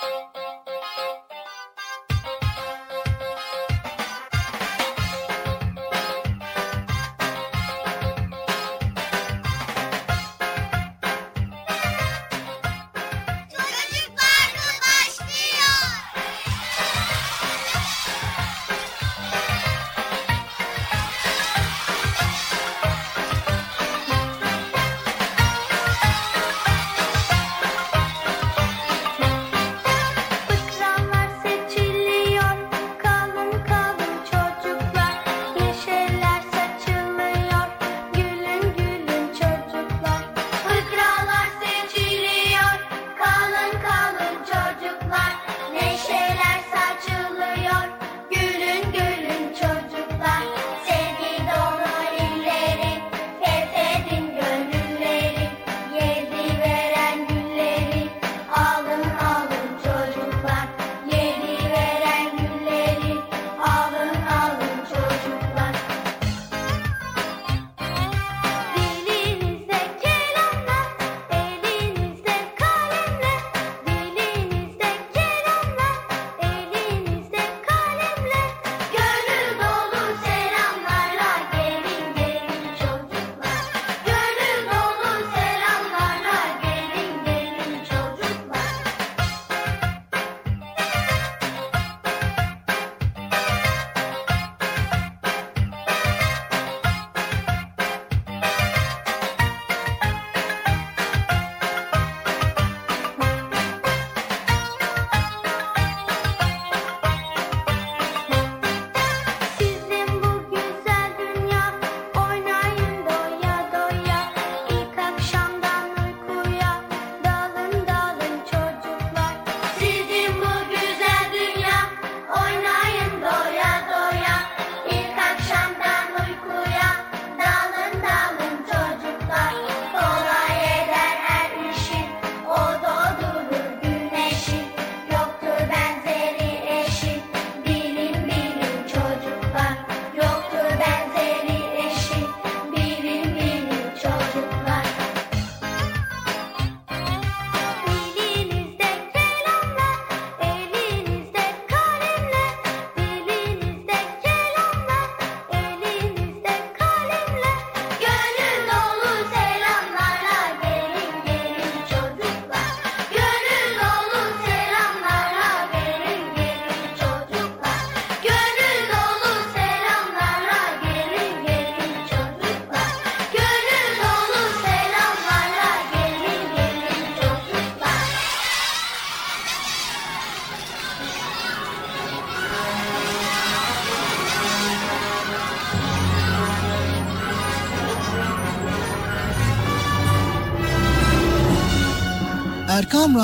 Thank you.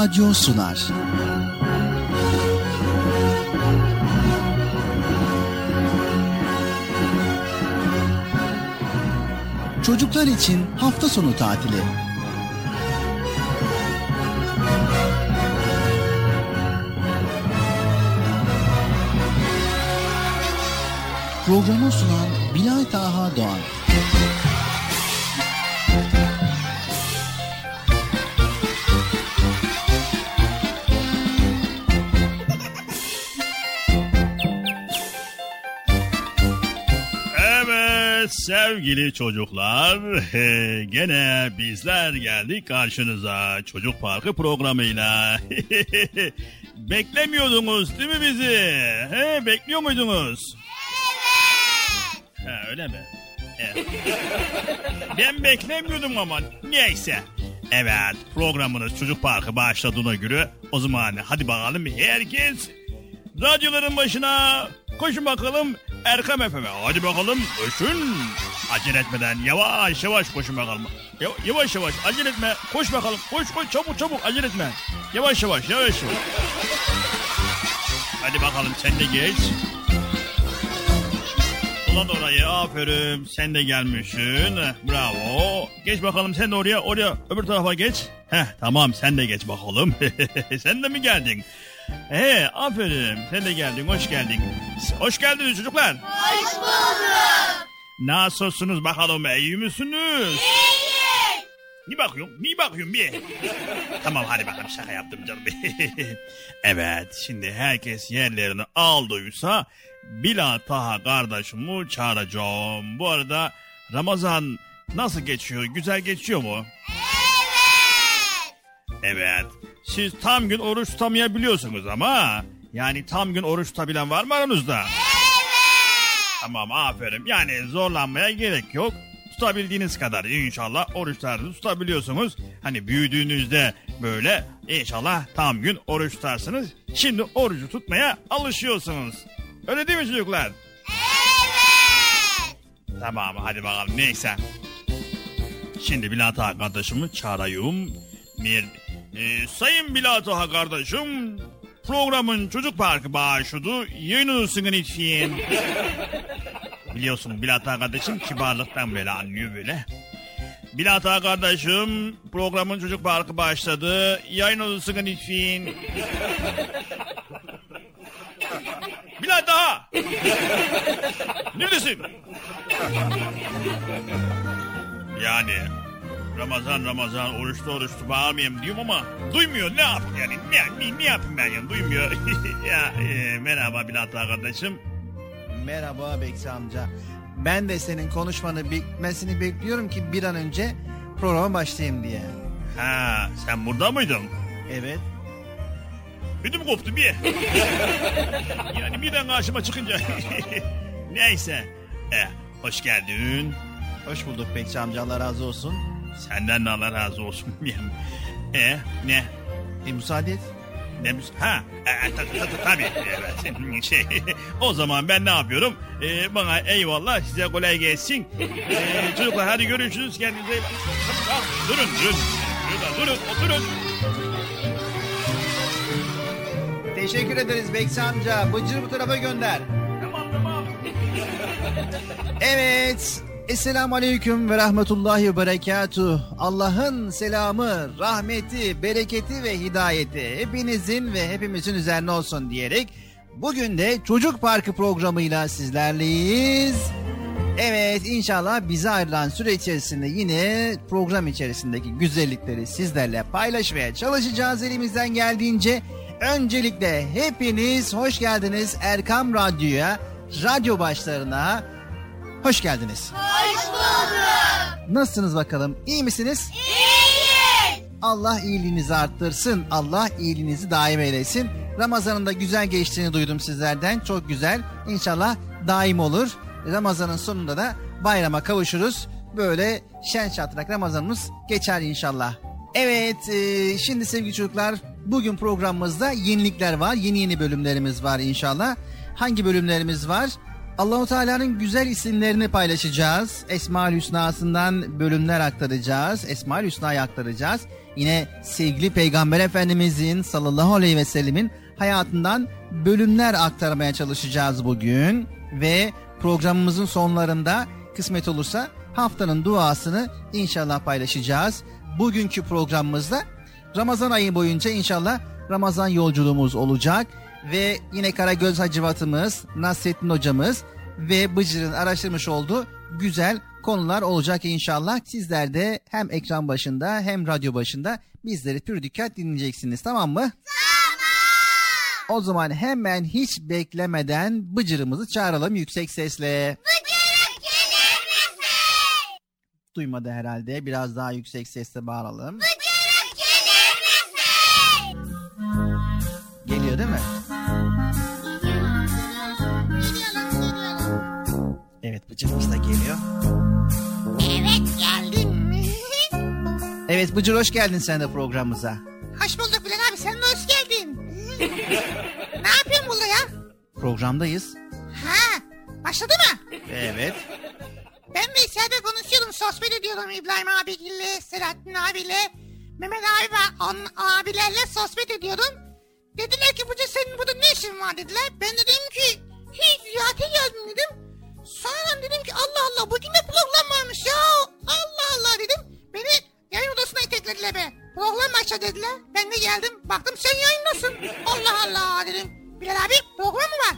Radyo sunar. Çocuklar için hafta sonu tatili. Programı sunan Bilal Taha Doğan. Sevgili çocuklar, gene bizler geldik karşınıza Çocuk Parkı programıyla. Beklemiyordunuz değil mi bizi? He, bekliyor muydunuz? Evet. Ha, öyle mi? Evet. ben beklemiyordum ama neyse. Evet programınız Çocuk Parkı başladığına göre o zaman hadi bakalım herkes radyoların başına koşun bakalım Erkam FM'e. Hadi bakalım koşun. Acele etmeden yavaş yavaş koşun bakalım. Yavaş yavaş acele etme. Koş bakalım. Koş koş çabuk çabuk acele etme. Yavaş yavaş yavaş yavaş. Hadi bakalım sen de geç. Ulan orayı aferin sen de gelmişsin. Bravo. Geç bakalım sen de oraya oraya öbür tarafa geç. Heh tamam sen de geç bakalım. sen de mi geldin? He aferin sen de geldin hoş geldin. Hoş geldiniz çocuklar. Hoş bulduk. Nasılsınız bakalım iyi misiniz? İyiyiz. Niye bakıyorum? Niye bakıyorum bir? tamam hadi bakalım şaka yaptım canım. evet şimdi herkes yerlerini aldıysa Bila Taha kardeşimi çağıracağım. Bu arada Ramazan nasıl geçiyor? Güzel geçiyor mu? Evet. Siz tam gün oruç tutamayabiliyorsunuz ama yani tam gün oruç tutabilen var mı aranızda? Evet. Tamam aferin. Yani zorlanmaya gerek yok. Tutabildiğiniz kadar inşallah oruçlarınızı tutabiliyorsunuz. Hani büyüdüğünüzde böyle inşallah tam gün oruç tutarsınız. Şimdi orucu tutmaya alışıyorsunuz. Öyle değil mi çocuklar? Evet. Tamam hadi bakalım neyse. Şimdi Bilata kardeşimi çağırayım. Bir, e, sayın Bilata kardeşim programın çocuk parkı başladı. Yayınlısın lütfen. Biliyorsun Bilata kardeşim kibarlıktan böyle anlıyor böyle. Bilata kardeşim programın çocuk parkı başladı. Yayınlısın lütfen. Bilata! Neredesin? Yani Ramazan Ramazan oruçlu oruçlu bağırmayayım diyorum ama duymuyor ne yapayım yani ne, ne, ne yapayım ben yani duymuyor. ya e, merhaba Bilal kardeşim. Merhaba Bekçi amca. Ben de senin konuşmanı bitmesini bekliyorum ki bir an önce programa başlayayım diye. Ha sen burada mıydın? Evet. Ödüm koptu bir. yani birden karşıma çıkınca. Neyse. E, hoş geldin. Hoş bulduk Bekçi amca Allah razı olsun. Senden de Allah razı olsun. e ne? E müsaade et. Ne müs ha e, ta, ta, ta, tabii. Evet. Şey o zaman ben ne yapıyorum? E, bana eyvallah size kolay gelsin. E, çocuklar hadi görüşürüz. Kendinize durun durun. Durun, durun oturun. Teşekkür ederiz Bekçi amca. Bıcır bu tarafa gönder. Tamam tamam. Evet Esselamu Aleyküm ve Rahmetullahi ve Berekatuh. Allah'ın selamı, rahmeti, bereketi ve hidayeti hepinizin ve hepimizin üzerine olsun diyerek bugün de Çocuk Parkı programıyla sizlerleyiz. Evet inşallah bize ayrılan süre içerisinde yine program içerisindeki güzellikleri sizlerle paylaşmaya çalışacağız elimizden geldiğince. Öncelikle hepiniz hoş geldiniz Erkam Radyo'ya, radyo başlarına, Hoş geldiniz. Hoş bulduk. Nasılsınız bakalım? İyi misiniz? İyiyiz. Allah iyiliğinizi arttırsın. Allah iyiliğinizi daim eylesin. Ramazan'ın da güzel geçtiğini duydum sizlerden. Çok güzel. İnşallah daim olur. Ramazan'ın sonunda da bayrama kavuşuruz. Böyle şen şatrak Ramazanımız geçer inşallah. Evet, e, şimdi sevgili çocuklar bugün programımızda yenilikler var. Yeni yeni bölümlerimiz var inşallah. Hangi bölümlerimiz var? Allahu Teala'nın güzel isimlerini paylaşacağız. Esmaül Hüsna'sından bölümler aktaracağız. Esmaül Hüsna'yı aktaracağız. Yine sevgili Peygamber Efendimizin sallallahu aleyhi ve sellemin hayatından bölümler aktarmaya çalışacağız bugün. Ve programımızın sonlarında kısmet olursa haftanın duasını inşallah paylaşacağız. Bugünkü programımızda Ramazan ayı boyunca inşallah Ramazan yolculuğumuz olacak ve yine Karagöz Hacivatımız, Nasrettin hocamız ve Bıcır'ın araştırmış olduğu güzel konular olacak inşallah. Sizler de hem ekran başında hem radyo başında bizleri pür dikkat dinleyeceksiniz tamam mı? Tamam. O zaman hemen hiç beklemeden Bıcır'ımızı çağıralım yüksek sesle. Bıcır'ım gelir misin? Duymadı herhalde biraz daha yüksek sesle bağıralım. Bıcır'ım gelir misin? Geliyor değil mi? Evet Bıcır'ımız da geliyor. Evet geldim. Evet Bıcır hoş geldin sen de programımıza. hoş bulduk Bilal abi sen de hoş geldin. ne yapıyorsun burada ya? Programdayız. Ha başladı mı? Evet. Ben de içeride konuşuyordum sohbet ediyordum İbrahim abiyle, Selahattin abiyle, Mehmet abi ve on, abilerle sohbet ediyordum. Dediler ki Bıcır senin burada ne işin var dediler. Ben de dedim ki hiç ziyarete geldim dedim. Sonra dedim ki Allah Allah bugün de program varmış ya. Allah Allah dedim. Beni yayın odasına iteklediler be. Program başla dediler. Ben de geldim. Baktım sen yayındasın. Allah Allah dedim. Bilal abi program mı var?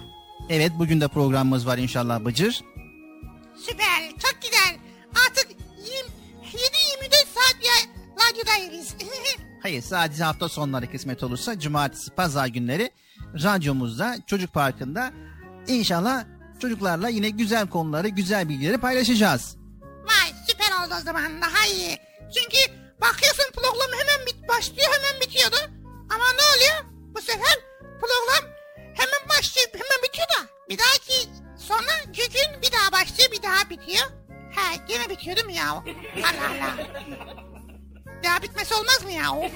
Evet bugün de programımız var inşallah Bıcır. Süper. Çok güzel. Artık 7-24 saat ya Hayır sadece hafta sonları kısmet olursa cumartesi pazar günleri radyomuzda çocuk parkında inşallah çocuklarla yine güzel konuları güzel bilgileri paylaşacağız. Vay süper oldu o zaman daha iyi. Çünkü bakıyorsun program hemen bit başlıyor hemen bitiyordu. Ama ne oluyor? Bu sefer program hemen başlıyor hemen bitiyor da. Bir dahaki sonra gün bir daha başlıyor bir daha bitiyor. He gene bitiyor ya? Allah Allah. Daha bitmesi olmaz mı ya?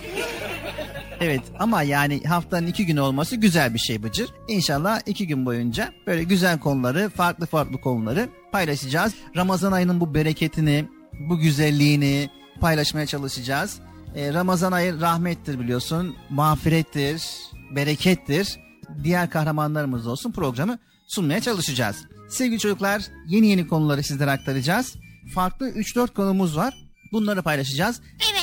Evet ama yani haftanın iki günü olması güzel bir şey Bıcır. İnşallah iki gün boyunca böyle güzel konuları, farklı farklı konuları paylaşacağız. Ramazan ayının bu bereketini, bu güzelliğini paylaşmaya çalışacağız. Ee, Ramazan ayı rahmettir biliyorsun, mağfirettir, berekettir. Diğer kahramanlarımız olsun programı sunmaya çalışacağız. Sevgili çocuklar yeni yeni konuları sizlere aktaracağız. Farklı 3-4 konumuz var. Bunları paylaşacağız. Evet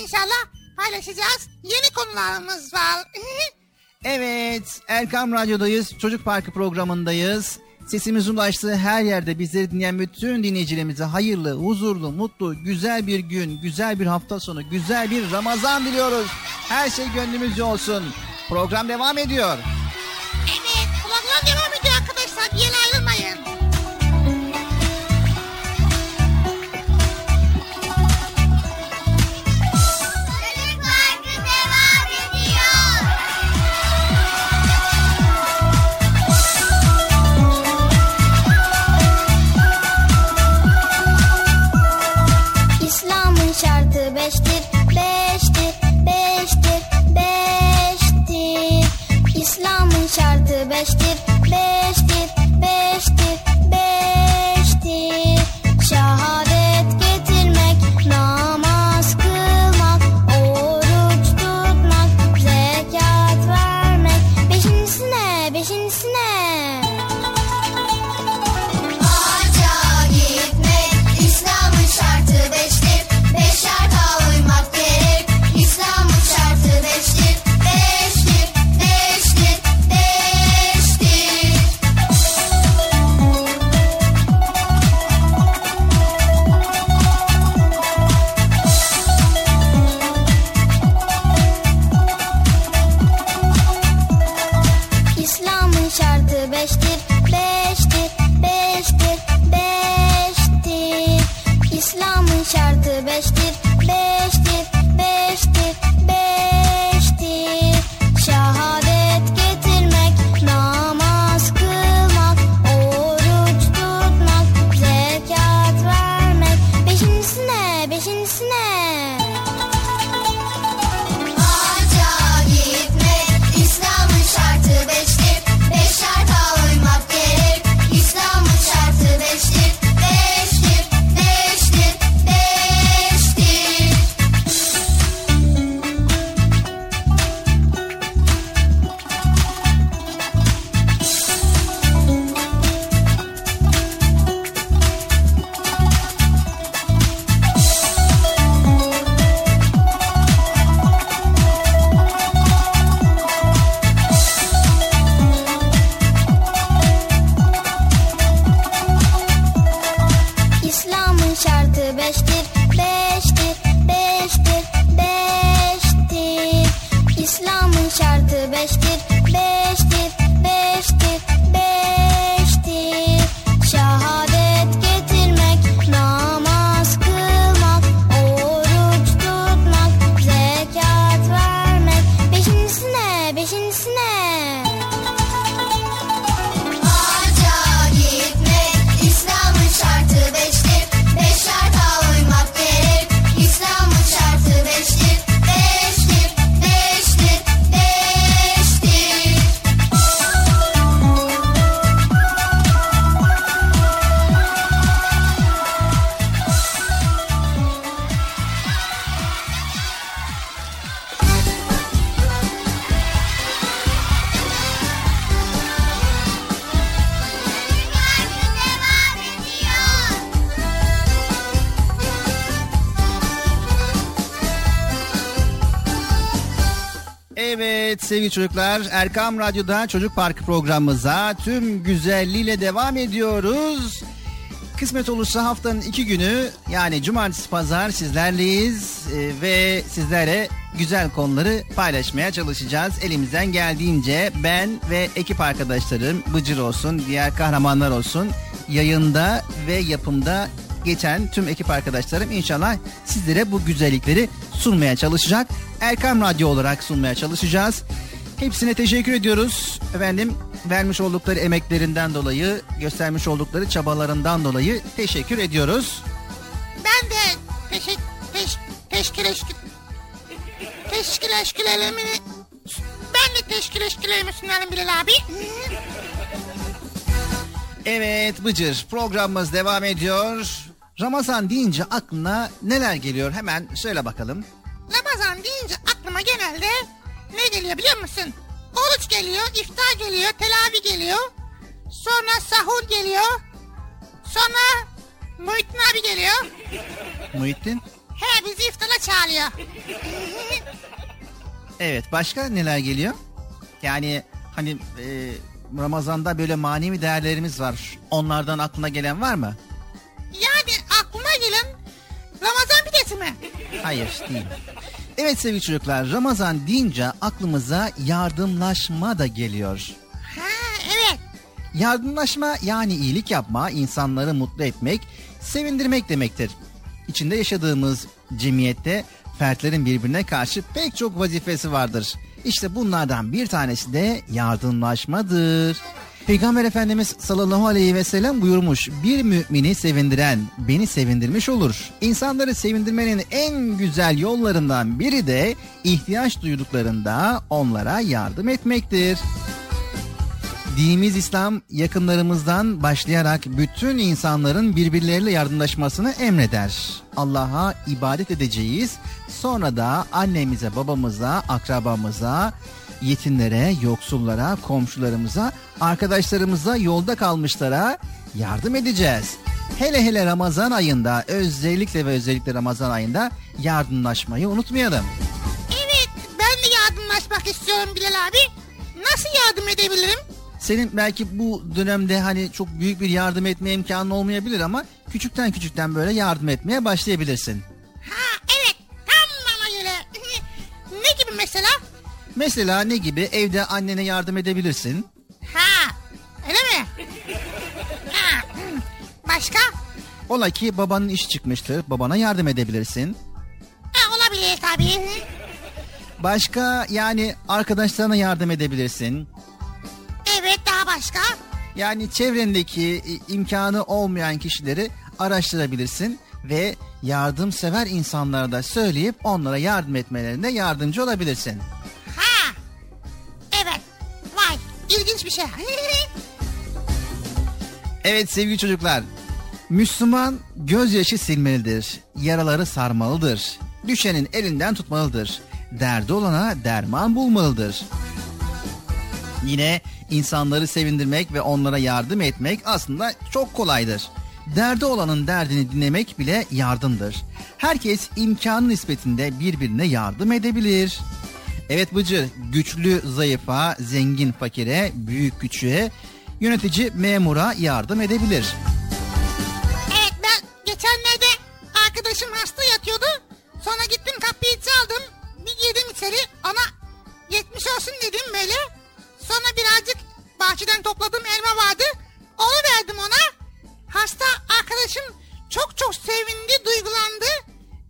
inşallah paylaşacağız. Yeni konularımız var. Evet, Erkam Radyo'dayız. Çocuk Parkı programındayız. Sesimiz ulaştığı her yerde bizleri dinleyen bütün dinleyicilerimize hayırlı, huzurlu, mutlu, güzel bir gün, güzel bir hafta sonu, güzel bir Ramazan diliyoruz. Her şey gönlümüzce olsun. Program devam ediyor. touched it. Çocuklar Erkam Radyo'da Çocuk Parkı programımıza tüm güzelliğiyle devam ediyoruz. kısmet olursa haftanın iki günü yani cumartesi pazar sizlerleyiz e, ve sizlere güzel konuları paylaşmaya çalışacağız. Elimizden geldiğince ben ve ekip arkadaşlarım Bıcır olsun, diğer kahramanlar olsun yayında ve yapımda geçen tüm ekip arkadaşlarım inşallah sizlere bu güzellikleri sunmaya çalışacak. Erkam Radyo olarak sunmaya çalışacağız. Hepsine teşekkür ediyoruz. Efendim vermiş oldukları emeklerinden dolayı, göstermiş oldukları çabalarından dolayı teşekkür ediyoruz. Ben de teşekkür teş, teşkil eşkil teşkil ben de teşkil eşkilerimi sunarım Bilal abi. Evet Bıcır programımız devam ediyor. Ramazan deyince aklına neler geliyor hemen söyle bakalım. Ramazan deyince aklıma genelde ne geliyor biliyor musun? Oruç geliyor, iftar geliyor, telavi geliyor. Sonra sahur geliyor. Sonra Muhittin abi geliyor. Muhittin? He bizi iftara çağırıyor. Evet başka neler geliyor? Yani hani e, Ramazan'da böyle manevi değerlerimiz var. Onlardan aklına gelen var mı? Yani aklıma gelen Ramazan pidesi mi? Hayır değil. Evet sevgili çocuklar Ramazan deyince aklımıza yardımlaşma da geliyor. Ha evet. Yardımlaşma yani iyilik yapma, insanları mutlu etmek, sevindirmek demektir. İçinde yaşadığımız cemiyette fertlerin birbirine karşı pek çok vazifesi vardır. İşte bunlardan bir tanesi de yardımlaşmadır. Peygamber Efendimiz sallallahu aleyhi ve sellem buyurmuş. Bir mümini sevindiren beni sevindirmiş olur. İnsanları sevindirmenin en güzel yollarından biri de ihtiyaç duyduklarında onlara yardım etmektir. Dinimiz İslam yakınlarımızdan başlayarak bütün insanların birbirleriyle yardımlaşmasını emreder. Allah'a ibadet edeceğiz. Sonra da annemize, babamıza, akrabamıza, yetimlere, yoksullara, komşularımıza, arkadaşlarımıza, yolda kalmışlara yardım edeceğiz. Hele hele Ramazan ayında özellikle ve özellikle Ramazan ayında yardımlaşmayı unutmayalım. Evet ben de yardımlaşmak istiyorum Bilal abi. Nasıl yardım edebilirim? Senin belki bu dönemde hani çok büyük bir yardım etme imkanın olmayabilir ama küçükten küçükten böyle yardım etmeye başlayabilirsin. Ha evet tam bana göre. ne gibi mesela? Mesela ne gibi evde annene yardım edebilirsin. Öyle mi? Ha, hmm. başka? Ola ki babanın işi çıkmıştır babana yardım edebilirsin. Ha, olabilir tabii. Başka yani arkadaşlarına yardım edebilirsin. Evet daha başka? Yani çevrendeki imkanı olmayan kişileri araştırabilirsin ve yardımsever insanlara da söyleyip onlara yardım etmelerine yardımcı olabilirsin. Ha evet vay ilginç bir şey. Evet sevgili çocuklar. Müslüman gözyaşı silmelidir. Yaraları sarmalıdır. Düşenin elinden tutmalıdır. Derdi olana derman bulmalıdır. Yine insanları sevindirmek ve onlara yardım etmek aslında çok kolaydır. Derdi olanın derdini dinlemek bile yardımdır. Herkes imkanı nispetinde birbirine yardım edebilir. Evet Bıcır, güçlü zayıfa, zengin fakire, büyük küçüğe, yönetici memura yardım edebilir. evet ben geçenlerde arkadaşım hasta yatıyordu. Sonra gittim kapıyı çaldım. Bir girdim içeri ona geçmiş olsun dedim böyle. Sonra birazcık bahçeden topladığım elma vardı. Onu verdim ona. Hasta arkadaşım çok çok sevindi, duygulandı.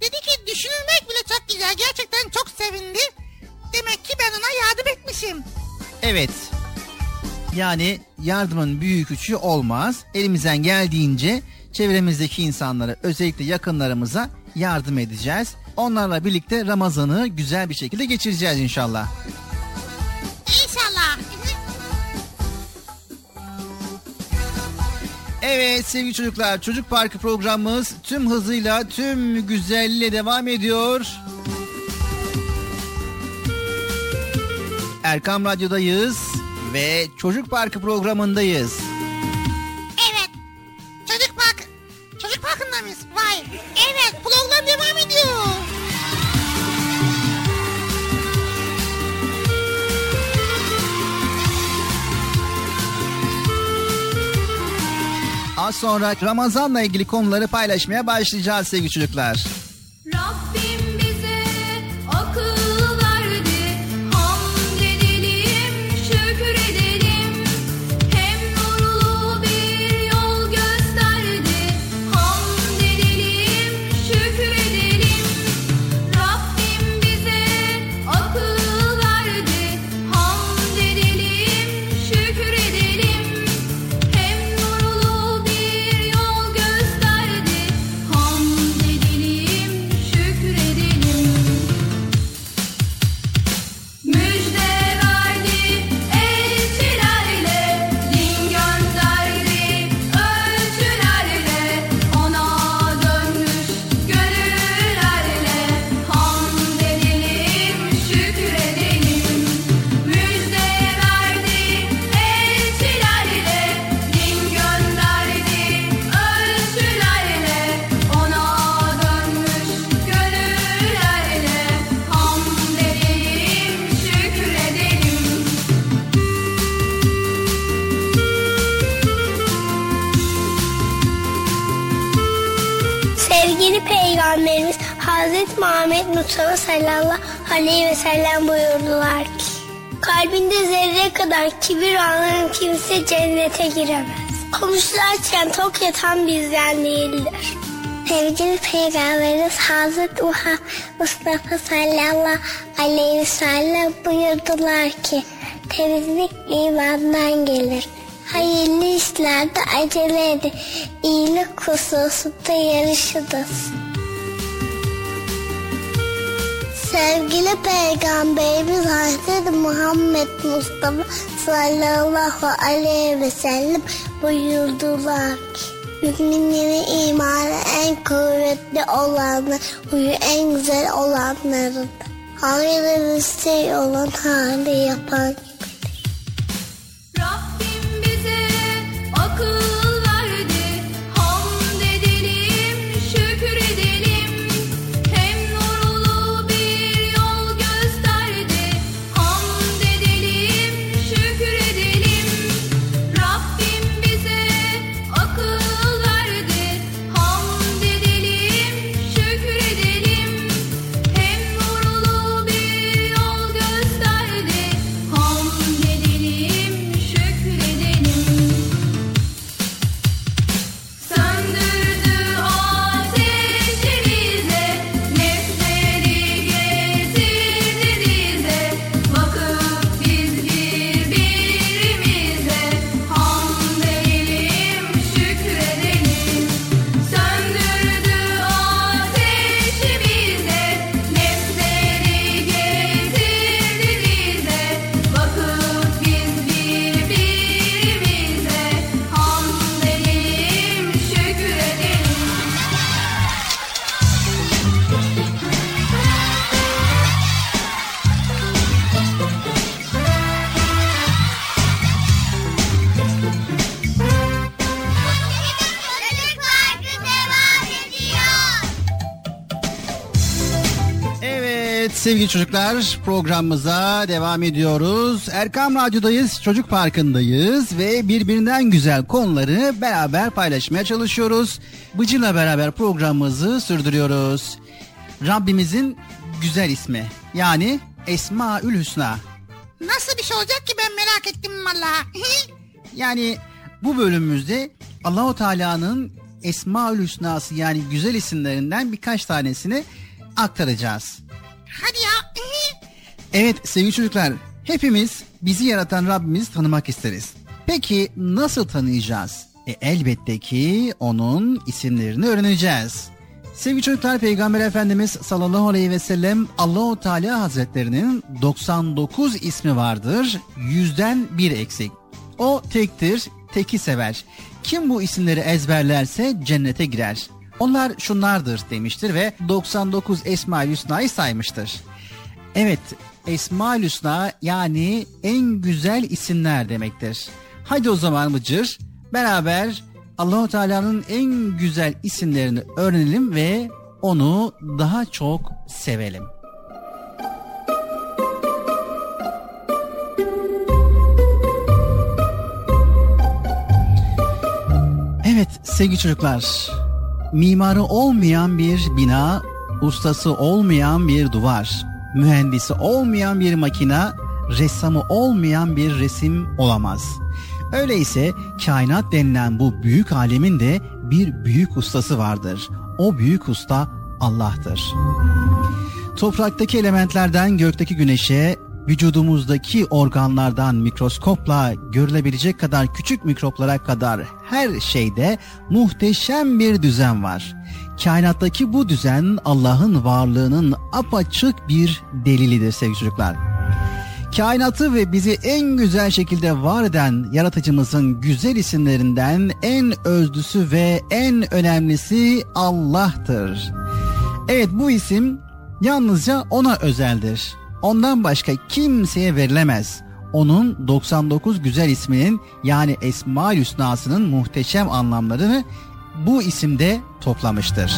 Dedi ki düşünülmek bile çok güzel. Gerçekten çok sevindi. Demek ki ben ona yardım etmişim. Evet. Yani yardımın büyük küçüğü olmaz. Elimizden geldiğince çevremizdeki insanlara özellikle yakınlarımıza yardım edeceğiz. Onlarla birlikte Ramazan'ı güzel bir şekilde geçireceğiz inşallah. İnşallah. Evet sevgili çocuklar Çocuk Parkı programımız tüm hızıyla tüm güzelliğiyle devam ediyor. Erkam Radyo'dayız ve Çocuk Parkı programındayız. Evet. Çocuk park. Çocuk parkında mıyız? Vay. Evet program devam ediyor. Az sonra Ramazan'la ilgili konuları paylaşmaya başlayacağız sevgili çocuklar. Mustafa sallallahu aleyhi ve sellem buyurdular ki Kalbinde zerre kadar kibir olan kimse cennete giremez. Komşularken tok yatan bizden değildir. Sevgili Peygamberimiz Hazreti Muhammed Mustafa sallallahu aleyhi ve sellem buyurdular ki temizlik imandan gelir. Hayırlı işlerde acele edin. İyilik hususunda yarışınız. Sevgili Peygamberimiz Hazreti Muhammed Mustafa sallallahu aleyhi ve sellem buyurdular ki Müminlerin imanı en kuvvetli olanı, huyu en güzel olanlarıdır. Hayırlı bir şey olan hali yapan sevgili çocuklar programımıza devam ediyoruz. Erkam Radyo'dayız, Çocuk Parkı'ndayız ve birbirinden güzel konuları beraber paylaşmaya çalışıyoruz. Bıcı'la beraber programımızı sürdürüyoruz. Rabbimizin güzel ismi yani Esmaül Hüsna. Nasıl bir şey olacak ki ben merak ettim valla. Yani bu bölümümüzde Allahu Teala'nın Esmaül Hüsna'sı yani güzel isimlerinden birkaç tanesini aktaracağız. Hadi ya. Evet sevgili çocuklar hepimiz bizi yaratan Rabbimizi tanımak isteriz. Peki nasıl tanıyacağız? E, elbette ki onun isimlerini öğreneceğiz. Sevgili çocuklar Peygamber Efendimiz sallallahu aleyhi ve sellem Allahu Teala Hazretlerinin 99 ismi vardır. Yüzden bir eksik. O tektir, teki sever. Kim bu isimleri ezberlerse cennete girer. Onlar şunlardır demiştir ve 99 Esma-ül Hüsna'yı saymıştır. Evet, Esma-ül Hüsna yani en güzel isimler demektir. Hadi o zaman Bıcır beraber Allahu Teala'nın en güzel isimlerini öğrenelim ve onu daha çok sevelim. Evet sevgili çocuklar, mimarı olmayan bir bina, ustası olmayan bir duvar, mühendisi olmayan bir makina, ressamı olmayan bir resim olamaz. Öyleyse kainat denilen bu büyük alemin de bir büyük ustası vardır. O büyük usta Allah'tır. Topraktaki elementlerden gökteki güneşe, vücudumuzdaki organlardan mikroskopla görülebilecek kadar küçük mikroplara kadar her şeyde muhteşem bir düzen var. Kainattaki bu düzen Allah'ın varlığının apaçık bir delilidir sevgili çocuklar. Kainatı ve bizi en güzel şekilde var eden yaratıcımızın güzel isimlerinden en özlüsü ve en önemlisi Allah'tır. Evet bu isim yalnızca ona özeldir. Ondan başka kimseye verilemez. Onun 99 güzel isminin yani Esma-ül Hüsna'sının muhteşem anlamlarını bu isimde toplamıştır.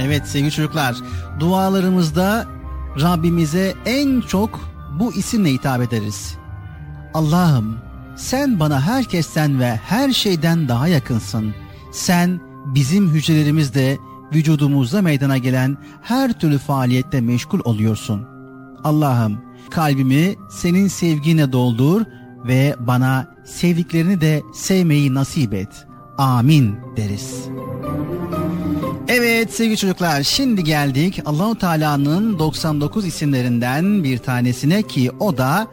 Evet sevgili çocuklar, dualarımızda Rabbimize en çok bu isimle hitap ederiz. Allah'ım sen bana herkesten ve her şeyden daha yakınsın. Sen bizim hücrelerimizde, vücudumuzda meydana gelen her türlü faaliyette meşgul oluyorsun. Allah'ım kalbimi senin sevginle doldur ve bana sevdiklerini de sevmeyi nasip et. Amin deriz. Evet sevgili çocuklar şimdi geldik Allahu Teala'nın 99 isimlerinden bir tanesine ki o da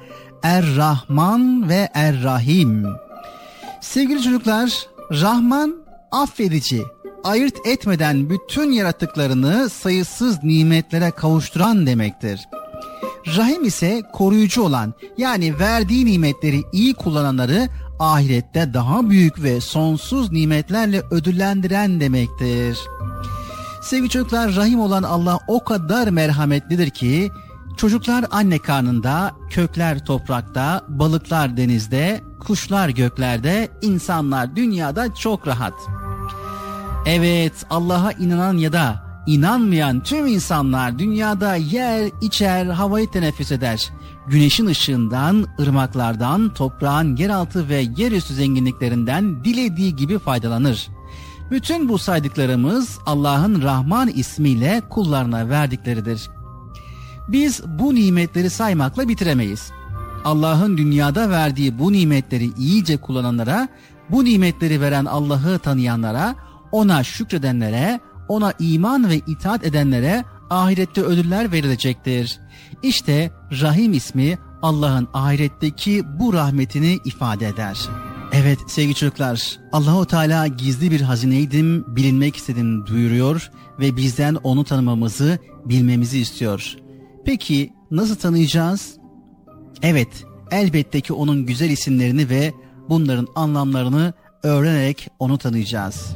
Er-Rahman ve Er-Rahim. Sevgili çocuklar Rahman affedici, ayırt etmeden bütün yarattıklarını sayısız nimetlere kavuşturan demektir. Rahim ise koruyucu olan yani verdiği nimetleri iyi kullananları ahirette daha büyük ve sonsuz nimetlerle ödüllendiren demektir. Sevgili çocuklar rahim olan Allah o kadar merhametlidir ki çocuklar anne karnında, kökler toprakta, balıklar denizde, kuşlar göklerde, insanlar dünyada çok rahat. Evet Allah'a inanan ya da inanmayan tüm insanlar dünyada yer, içer, havayı teneffüs eder. Güneşin ışığından, ırmaklardan, toprağın yeraltı ve yerüstü zenginliklerinden dilediği gibi faydalanır. Bütün bu saydıklarımız Allah'ın Rahman ismiyle kullarına verdikleridir. Biz bu nimetleri saymakla bitiremeyiz. Allah'ın dünyada verdiği bu nimetleri iyice kullananlara, bu nimetleri veren Allah'ı tanıyanlara, ona şükredenlere, ona iman ve itaat edenlere ahirette ödüller verilecektir. İşte Rahim ismi Allah'ın ahiretteki bu rahmetini ifade eder. Evet sevgili çocuklar, Allahu Teala gizli bir hazineydim, bilinmek istedim duyuruyor ve bizden onu tanımamızı, bilmemizi istiyor. Peki nasıl tanıyacağız? Evet, elbette ki onun güzel isimlerini ve bunların anlamlarını öğrenerek onu tanıyacağız.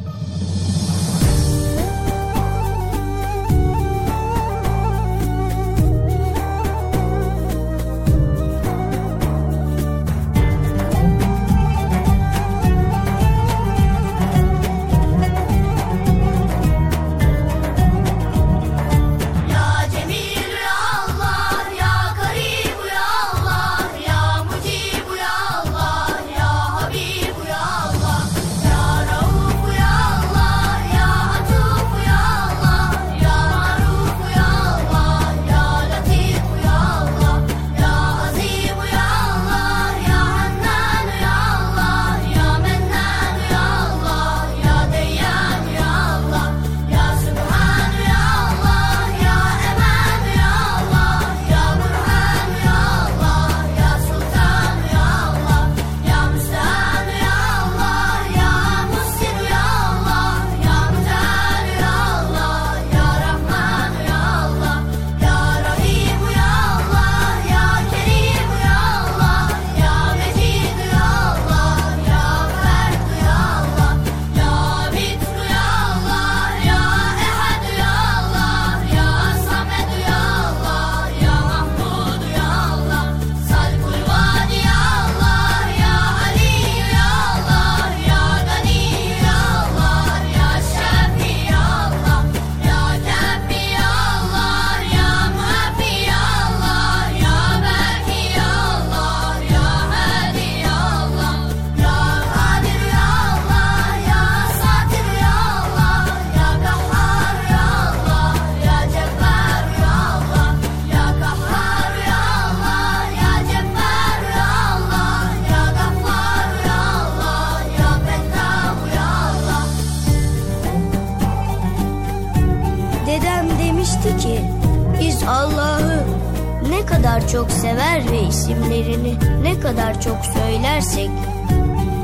İsimlerini ne kadar çok söylersek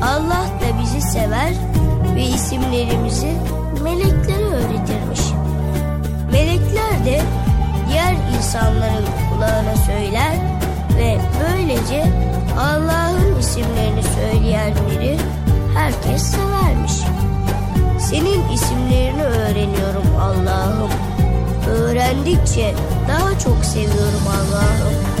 Allah da bizi sever ve isimlerimizi meleklere öğretirmiş. Melekler de diğer insanların kulağına söyler ve böylece Allah'ın isimlerini söyleyenleri herkes severmiş. Senin isimlerini öğreniyorum Allah'ım. Öğrendikçe daha çok seviyorum Allah'ım.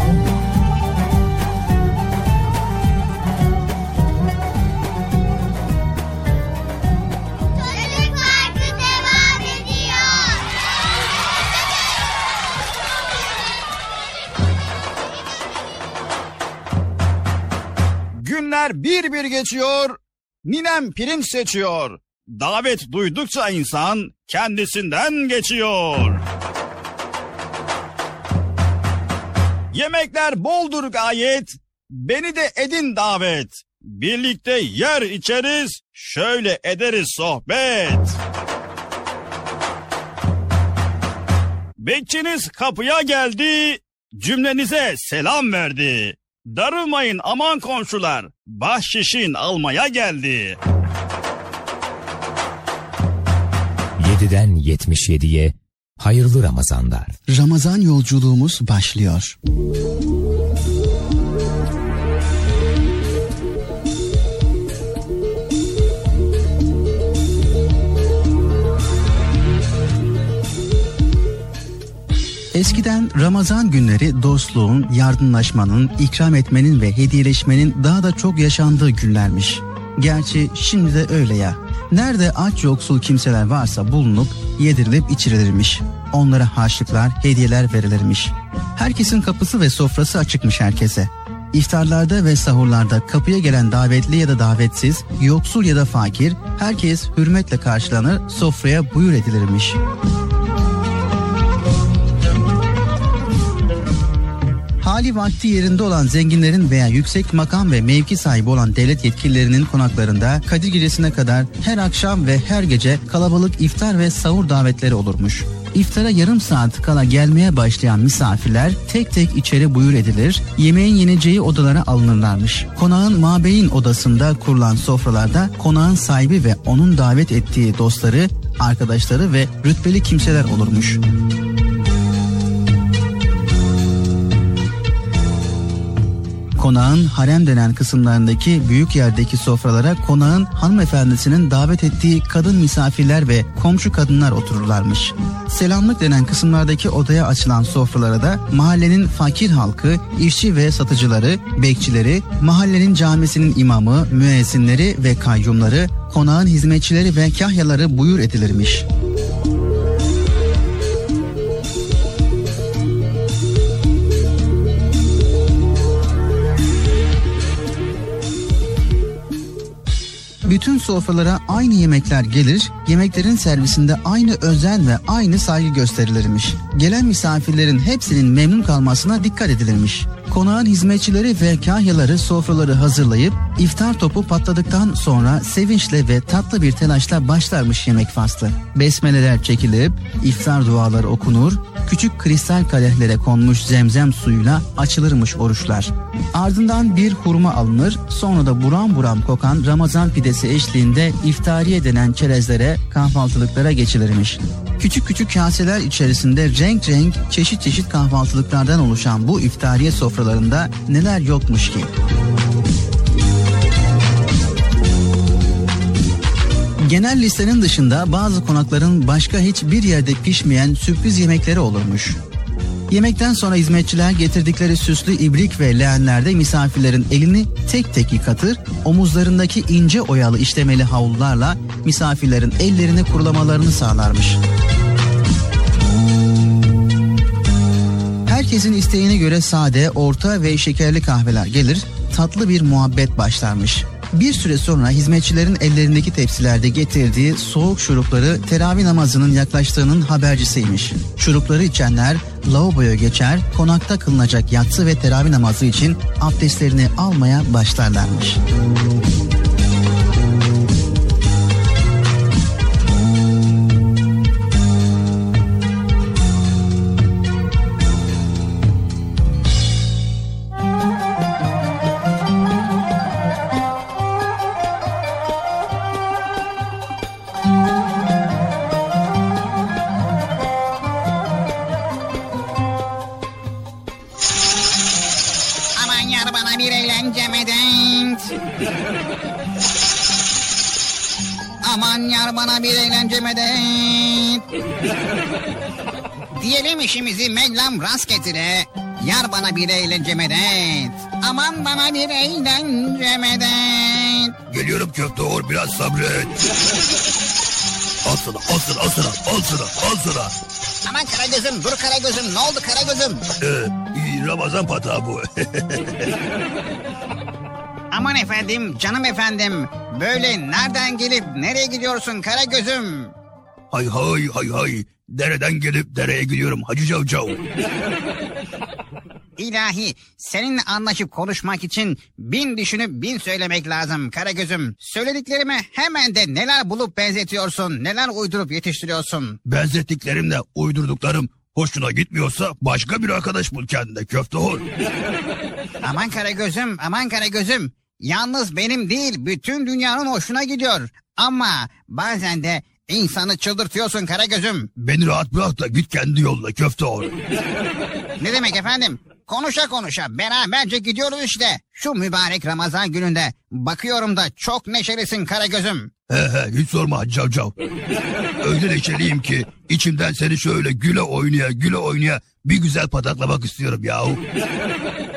Bir bir geçiyor. Ninem pirinç seçiyor. Davet duydukça insan kendisinden geçiyor. Yemekler boldur gayet. Beni de edin davet. Birlikte yer içeriz, şöyle ederiz sohbet. Bekçiniz kapıya geldi, cümlenize selam verdi. Darılmayın aman komşular, bahşişin almaya geldi. 7'den 77'ye hayırlı Ramazanlar. Ramazan yolculuğumuz başlıyor. Eskiden Ramazan günleri dostluğun, yardımlaşmanın, ikram etmenin ve hediyeleşmenin daha da çok yaşandığı günlermiş. Gerçi şimdi de öyle ya. Nerede aç yoksul kimseler varsa bulunup yedirilip içirilirmiş. Onlara harçlıklar, hediyeler verilirmiş. Herkesin kapısı ve sofrası açıkmış herkese. İftarlarda ve sahurlarda kapıya gelen davetli ya da davetsiz, yoksul ya da fakir, herkes hürmetle karşılanır, sofraya buyur edilirmiş. Hali vakti yerinde olan zenginlerin veya yüksek makam ve mevki sahibi olan devlet yetkililerinin konaklarında Kadir Gecesi'ne kadar her akşam ve her gece kalabalık iftar ve sahur davetleri olurmuş. İftara yarım saat kala gelmeye başlayan misafirler tek tek içeri buyur edilir, yemeğin yeneceği odalara alınırlarmış. Konağın mabeyin odasında kurulan sofralarda konağın sahibi ve onun davet ettiği dostları, arkadaşları ve rütbeli kimseler olurmuş. Konağın harem denen kısımlarındaki büyük yerdeki sofralara konağın hanımefendisinin davet ettiği kadın misafirler ve komşu kadınlar otururlarmış. Selamlık denen kısımlardaki odaya açılan sofralara da mahallenin fakir halkı, işçi ve satıcıları, bekçileri, mahallenin camisinin imamı, müezzinleri ve kayyumları, konağın hizmetçileri ve kahyaları buyur edilirmiş. Bütün sofralara aynı yemekler gelir, yemeklerin servisinde aynı özen ve aynı saygı gösterilirmiş. Gelen misafirlerin hepsinin memnun kalmasına dikkat edilirmiş. Konağın hizmetçileri ve kahyaları sofraları hazırlayıp iftar topu patladıktan sonra sevinçle ve tatlı bir telaşla başlarmış yemek faslı. Besmeleler çekilip iftar duaları okunur, küçük kristal kadehlere konmuş zemzem suyuyla açılırmış oruçlar. Ardından bir hurma alınır, sonra da buram buram kokan Ramazan pidesi eşliğinde iftariye denen çerezlere, kahvaltılıklara geçilirmiş. Küçük küçük kaseler içerisinde renk renk çeşit çeşit kahvaltılıklardan oluşan bu iftariye sofralarında neler yokmuş ki? Genel listenin dışında bazı konakların başka hiçbir yerde pişmeyen sürpriz yemekleri olurmuş. Yemekten sonra hizmetçiler getirdikleri süslü ibrik ve leğenlerde misafirlerin elini tek tek yıkatır, omuzlarındaki ince oyalı işlemeli havlularla misafirlerin ellerini kurulamalarını sağlarmış. Herkesin isteğine göre sade, orta ve şekerli kahveler gelir, tatlı bir muhabbet başlarmış. Bir süre sonra hizmetçilerin ellerindeki tepsilerde getirdiği soğuk şurupları teravih namazının yaklaştığının habercisiymiş. Şurupları içenler lavaboya geçer, konakta kılınacak yatsı ve teravih namazı için abdestlerini almaya başlarlarmış. Aman bana bir eğlence medet. Diyelim işimizi Mevlam rast getire. Yar bana bir eğlence medet. Aman bana bir eğlence medet. Geliyorum köfte or biraz sabret. Al sana al sana al sana al sana al sana. Aman Karagöz'üm dur Karagöz'üm ne oldu Karagöz'üm? Ee, Ramazan patağı bu. Aman efendim canım efendim. Böyle nereden gelip nereye gidiyorsun Karagöz'üm? hay hay hay hay. Dereden gelip dereye gidiyorum Hacı Cavcav. İlahi seninle anlaşıp konuşmak için bin düşünüp bin söylemek lazım Karagöz'üm. Söylediklerime hemen de neler bulup benzetiyorsun, neler uydurup yetiştiriyorsun. Benzettiklerimle uydurduklarım hoşuna gitmiyorsa başka bir arkadaş bul kendine köfte or. Aman Karagöz'üm, aman Karagöz'üm. Yalnız benim değil, bütün dünyanın hoşuna gidiyor. Ama bazen de insanı çıldırtıyorsun Karagöz'üm. Beni rahat bırak da git kendi yoluna köfte or. Ne demek efendim? Konuşa konuşa beraberce gidiyoruz işte. Şu mübarek Ramazan gününde. Bakıyorum da çok neşelisin Karagöz'üm. He he hiç sorma Cavcav. Öyle neşeliyim ki içimden seni şöyle güle oynaya güle oynaya bir güzel pataklamak istiyorum yahu.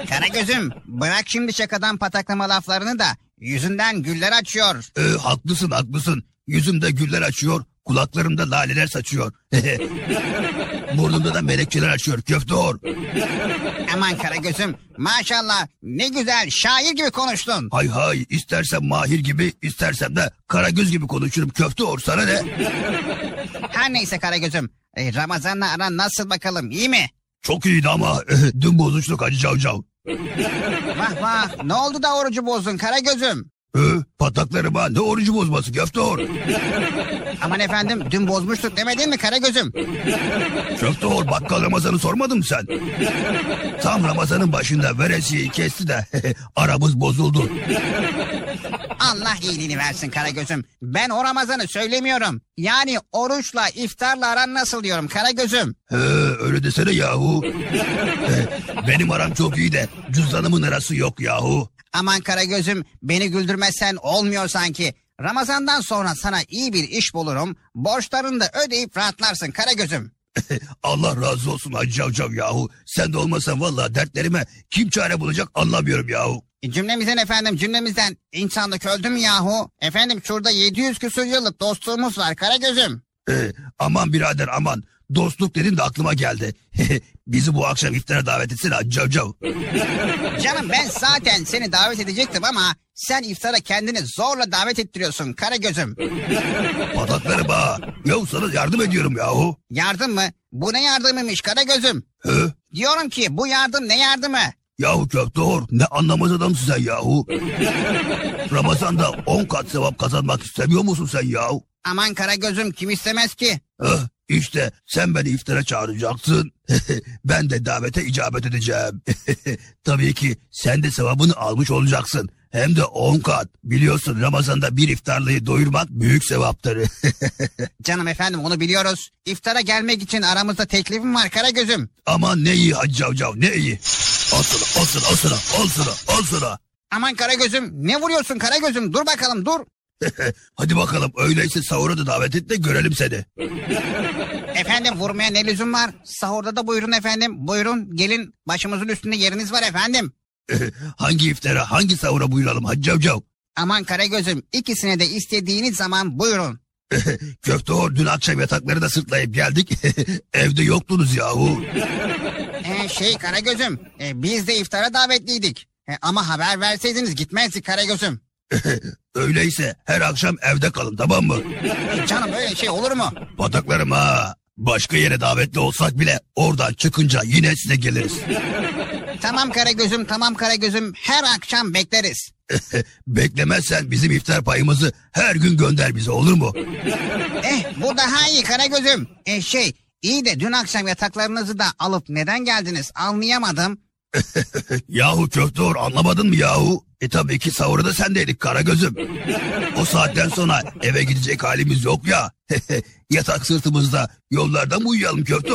Karagöz'üm bırak şimdi şakadan pataklama laflarını da yüzünden güller açıyor. Ee, haklısın haklısın. Yüzümde güller açıyor, kulaklarımda laleler saçıyor. Burnumda da melekçeler açıyor köfte or. Aman Karagöz'üm maşallah ne güzel şair gibi konuştun. Hay hay istersem Mahir gibi istersem de Karagöz gibi konuşurum köfte or sana ne? Her neyse Karagöz'üm e, Ramazan'la aran nasıl bakalım iyi mi? Çok iyiydi ama dün bozuştuk Hacı Cavcav. Vah vah ne oldu da orucu bozdun Karagöz'üm? Ee, pataklarıma ne orucu bozması köfte or. Aman efendim dün bozmuştuk demedin mi Karagöz'üm? Köfte or bakkal Ramazan'ı sormadın mı sen? Tam Ramazan'ın başında veresiyeyi kesti de aramız bozuldu. Allah iyiliğini versin Karagöz'üm. Ben o Ramazan'ı söylemiyorum. Yani oruçla iftarla aran nasıl diyorum Karagöz'üm. He, öyle desene yahu. Benim aram çok iyi de cüzdanımın arası yok yahu. Aman Karagöz'üm beni güldürmezsen olmuyor sanki. Ramazan'dan sonra sana iyi bir iş bulurum. Borçlarını da ödeyip rahatlarsın Karagöz'üm. Allah razı olsun Hacı Cavcav yahu. Sen de olmasan vallahi dertlerime kim çare bulacak anlamıyorum yahu. E, Cümlemizden efendim cümlemizden insanlık öldü mü yahu? Efendim şurada 700 küsur yıllık dostluğumuz var Karagöz'üm. Ee, aman birader aman. Dostluk dedin de aklıma geldi. Bizi bu akşam iftara davet etsene Cavcav. Canım ben zaten seni davet edecektim ama sen iftara kendini zorla davet ettiriyorsun Karagöz'üm. Patakları bağ. Yahu sana yardım ediyorum yahu. Yardım mı? Bu ne yardımıymış Karagöz'üm? He? Diyorum ki bu yardım ne yardımı? Yahu köfte or ne anlamaz adamsın sen yahu. Ramazan'da on kat sevap kazanmak istemiyor musun sen yahu? Aman Karagöz'üm kim istemez ki? Heh, işte sen beni iftara çağıracaksın. ben de davete icabet edeceğim. Tabii ki sen de sevabını almış olacaksın. Hem de on kat. Biliyorsun Ramazan'da bir iftarlıyı doyurmak büyük sevaptır. Canım efendim onu biliyoruz. İftara gelmek için aramızda teklifim var Karagöz'üm. Aman ne iyi Hacı Cavcav ne iyi. Al sana al sana al sana al sana al sana. Aman Karagöz'üm ne vuruyorsun Karagöz'üm dur bakalım dur. Hadi bakalım öyleyse sahura da davet et de görelim seni. Efendim vurmaya ne lüzum var? Sahurda da buyurun efendim. Buyurun gelin başımızın üstünde yeriniz var efendim. hangi iftara hangi sahura buyuralım Hacı Cavcav? Aman Karagöz'üm ikisine de istediğiniz zaman buyurun. Köfte or dün akşam yatakları da sırtlayıp geldik. Evde yoktunuz yahu. Ee, şey Karagöz'üm e, biz de iftara davetliydik. E, ama haber verseydiniz gitmezdik Karagöz'üm. Öyleyse her akşam evde kalın tamam mı? E, canım öyle şey olur mu? Pataklarım ha. Başka yere davetli olsak bile oradan çıkınca yine size geliriz. Tamam Karagöz'üm tamam Karagöz'üm her akşam bekleriz. Beklemezsen bizim iftar payımızı her gün gönder bize olur mu? Eh bu daha iyi Karagöz'üm. E şey iyi de dün akşam yataklarınızı da alıp neden geldiniz anlayamadım. yahu köfte or anlamadın mı yahu? E tabii ki sahura da sendeydik kara gözüm. O saatten sonra eve gidecek halimiz yok ya. Yatak sırtımızda yollarda mı uyuyalım köfte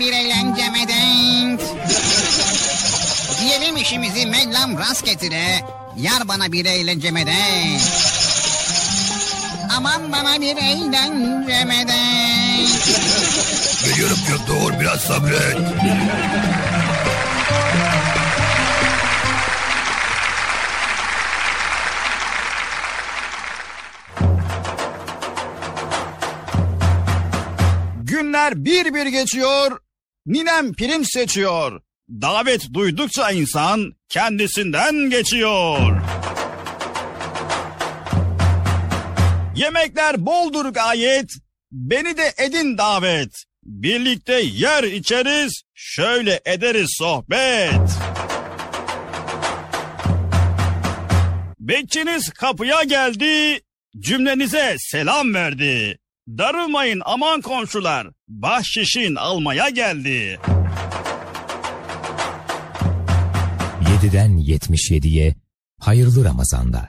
bir eğlence medet. Diyelim işimizi Mevlam rast getire. Yar bana bir eğlence medet. Aman bana bir eğlence medet. Geliyorum Gökdoğur biraz sabret. Günler bir bir geçiyor. Ninem pirinç seçiyor. Davet duydukça insan kendisinden geçiyor. Yemekler boldur gayet, beni de edin davet. Birlikte yer içeriz, şöyle ederiz sohbet. Bekçiniz kapıya geldi, cümlenize selam verdi. Darılmayın aman komşular, bahşişin almaya geldi. 7'den 77'ye hayırlı Ramazanlar.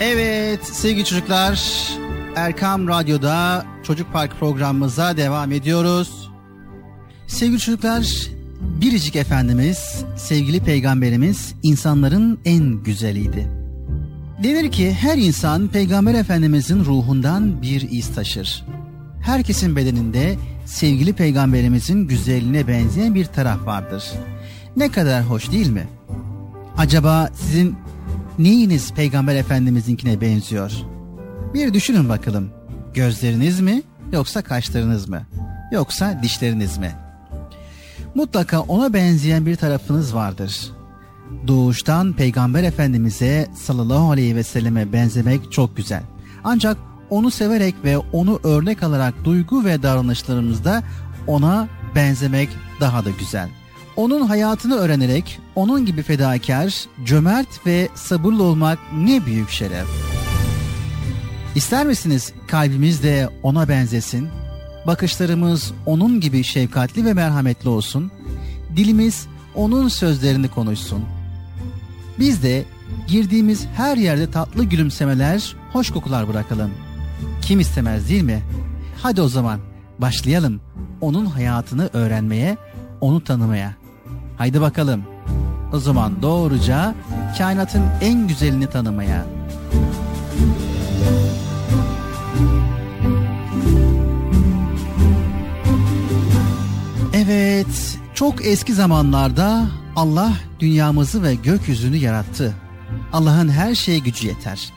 Evet sevgili çocuklar Erkam Radyo'da Çocuk Park programımıza devam ediyoruz. Sevgili çocuklar biricik Efendimiz sevgili peygamberimiz insanların en güzeliydi. Denir ki her insan peygamber efendimizin ruhundan bir iz taşır. Herkesin bedeninde sevgili peygamberimizin güzelliğine benzeyen bir taraf vardır. Ne kadar hoş değil mi? Acaba sizin neyiniz peygamber efendimizinkine benziyor? Bir düşünün bakalım. Gözleriniz mi yoksa kaşlarınız mı? Yoksa dişleriniz mi? Mutlaka ona benzeyen bir tarafınız vardır. Doğuştan peygamber efendimize sallallahu aleyhi ve selleme benzemek çok güzel. Ancak onu severek ve onu örnek alarak duygu ve davranışlarımızda ona benzemek daha da güzel. Onun hayatını öğrenerek onun gibi fedakar, cömert ve sabırlı olmak ne büyük şeref. İster misiniz kalbimiz de ona benzesin? Bakışlarımız onun gibi şefkatli ve merhametli olsun. Dilimiz onun sözlerini konuşsun. Biz de girdiğimiz her yerde tatlı gülümsemeler, hoş kokular bırakalım. Kim istemez değil mi? Hadi o zaman başlayalım onun hayatını öğrenmeye, onu tanımaya. Haydi bakalım. O zaman doğruca kainatın en güzelini tanımaya. Evet, çok eski zamanlarda Allah dünyamızı ve gökyüzünü yarattı. Allah'ın her şeye gücü yeter.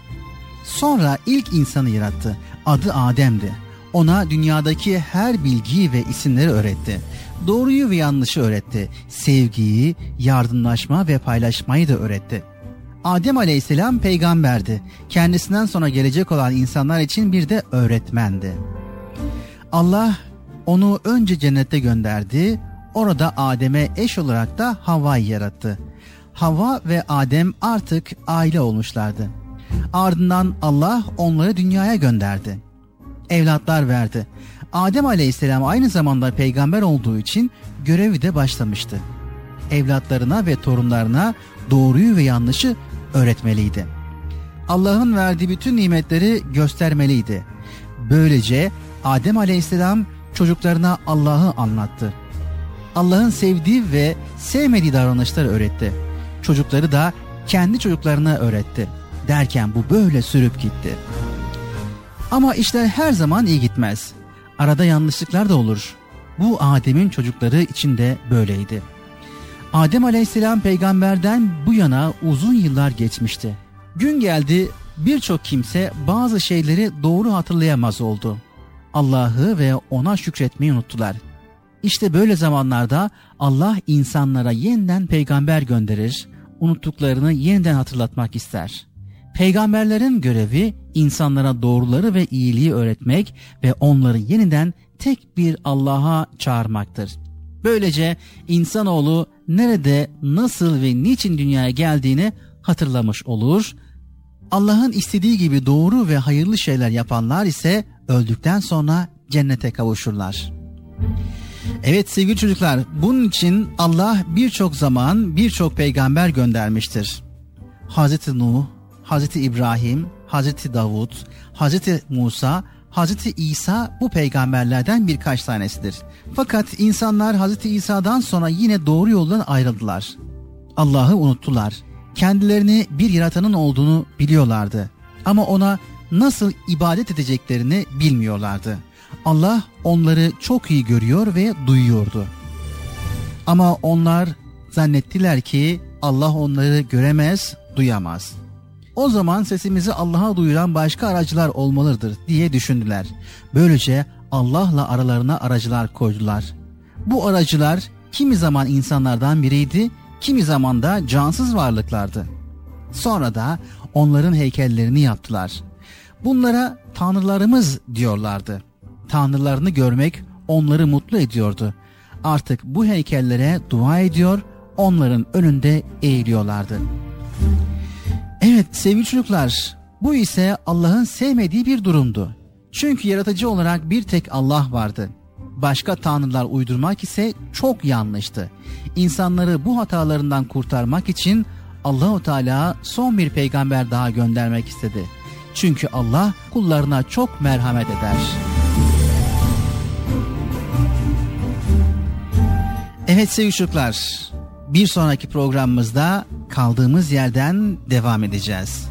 Sonra ilk insanı yarattı. Adı Adem'di. Ona dünyadaki her bilgiyi ve isimleri öğretti. Doğruyu ve yanlışı öğretti. Sevgiyi, yardımlaşma ve paylaşmayı da öğretti. Adem Aleyhisselam peygamberdi. Kendisinden sonra gelecek olan insanlar için bir de öğretmendi. Allah onu önce cennette gönderdi. Orada Adem'e eş olarak da Havva'yı yarattı. Havva ve Adem artık aile olmuşlardı. Ardından Allah onları dünyaya gönderdi. Evlatlar verdi. Adem Aleyhisselam aynı zamanda peygamber olduğu için görevi de başlamıştı. Evlatlarına ve torunlarına doğruyu ve yanlışı öğretmeliydi. Allah'ın verdiği bütün nimetleri göstermeliydi. Böylece Adem Aleyhisselam çocuklarına Allah'ı anlattı. Allah'ın sevdiği ve sevmediği davranışları öğretti. Çocukları da kendi çocuklarına öğretti. Derken bu böyle sürüp gitti. Ama işler her zaman iyi gitmez. Arada yanlışlıklar da olur. Bu Adem'in çocukları için de böyleydi. Adem Aleyhisselam peygamberden bu yana uzun yıllar geçmişti. Gün geldi birçok kimse bazı şeyleri doğru hatırlayamaz oldu. Allah'ı ve ona şükretmeyi unuttular. İşte böyle zamanlarda Allah insanlara yeniden peygamber gönderir, unuttuklarını yeniden hatırlatmak ister. Peygamberlerin görevi insanlara doğruları ve iyiliği öğretmek ve onları yeniden tek bir Allah'a çağırmaktır. Böylece insanoğlu nerede, nasıl ve niçin dünyaya geldiğini hatırlamış olur. Allah'ın istediği gibi doğru ve hayırlı şeyler yapanlar ise öldükten sonra cennete kavuşurlar. Evet sevgili çocuklar, bunun için Allah birçok zaman birçok peygamber göndermiştir. Hazreti Nuh, Hazreti İbrahim, Hazreti Davud, Hazreti Musa, Hazreti İsa bu peygamberlerden birkaç tanesidir. Fakat insanlar Hazreti İsa'dan sonra yine doğru yoldan ayrıldılar. Allah'ı unuttular. Kendilerini bir yaratanın olduğunu biliyorlardı. Ama ona nasıl ibadet edeceklerini bilmiyorlardı. Allah onları çok iyi görüyor ve duyuyordu. Ama onlar zannettiler ki Allah onları göremez, duyamaz. O zaman sesimizi Allah'a duyuran başka aracılar olmalıdır diye düşündüler. Böylece Allah'la aralarına aracılar koydular. Bu aracılar kimi zaman insanlardan biriydi, kimi zaman da cansız varlıklardı. Sonra da onların heykellerini yaptılar. Bunlara tanrılarımız diyorlardı. Tanrılarını görmek onları mutlu ediyordu. Artık bu heykellere dua ediyor, onların önünde eğiliyorlardı. Evet sevgili çocuklar, bu ise Allah'ın sevmediği bir durumdu. Çünkü yaratıcı olarak bir tek Allah vardı. Başka tanrılar uydurmak ise çok yanlıştı. İnsanları bu hatalarından kurtarmak için Allahu Teala son bir peygamber daha göndermek istedi. Çünkü Allah kullarına çok merhamet eder. Evet sevgili çocuklar, bir sonraki programımızda kaldığımız yerden devam edeceğiz.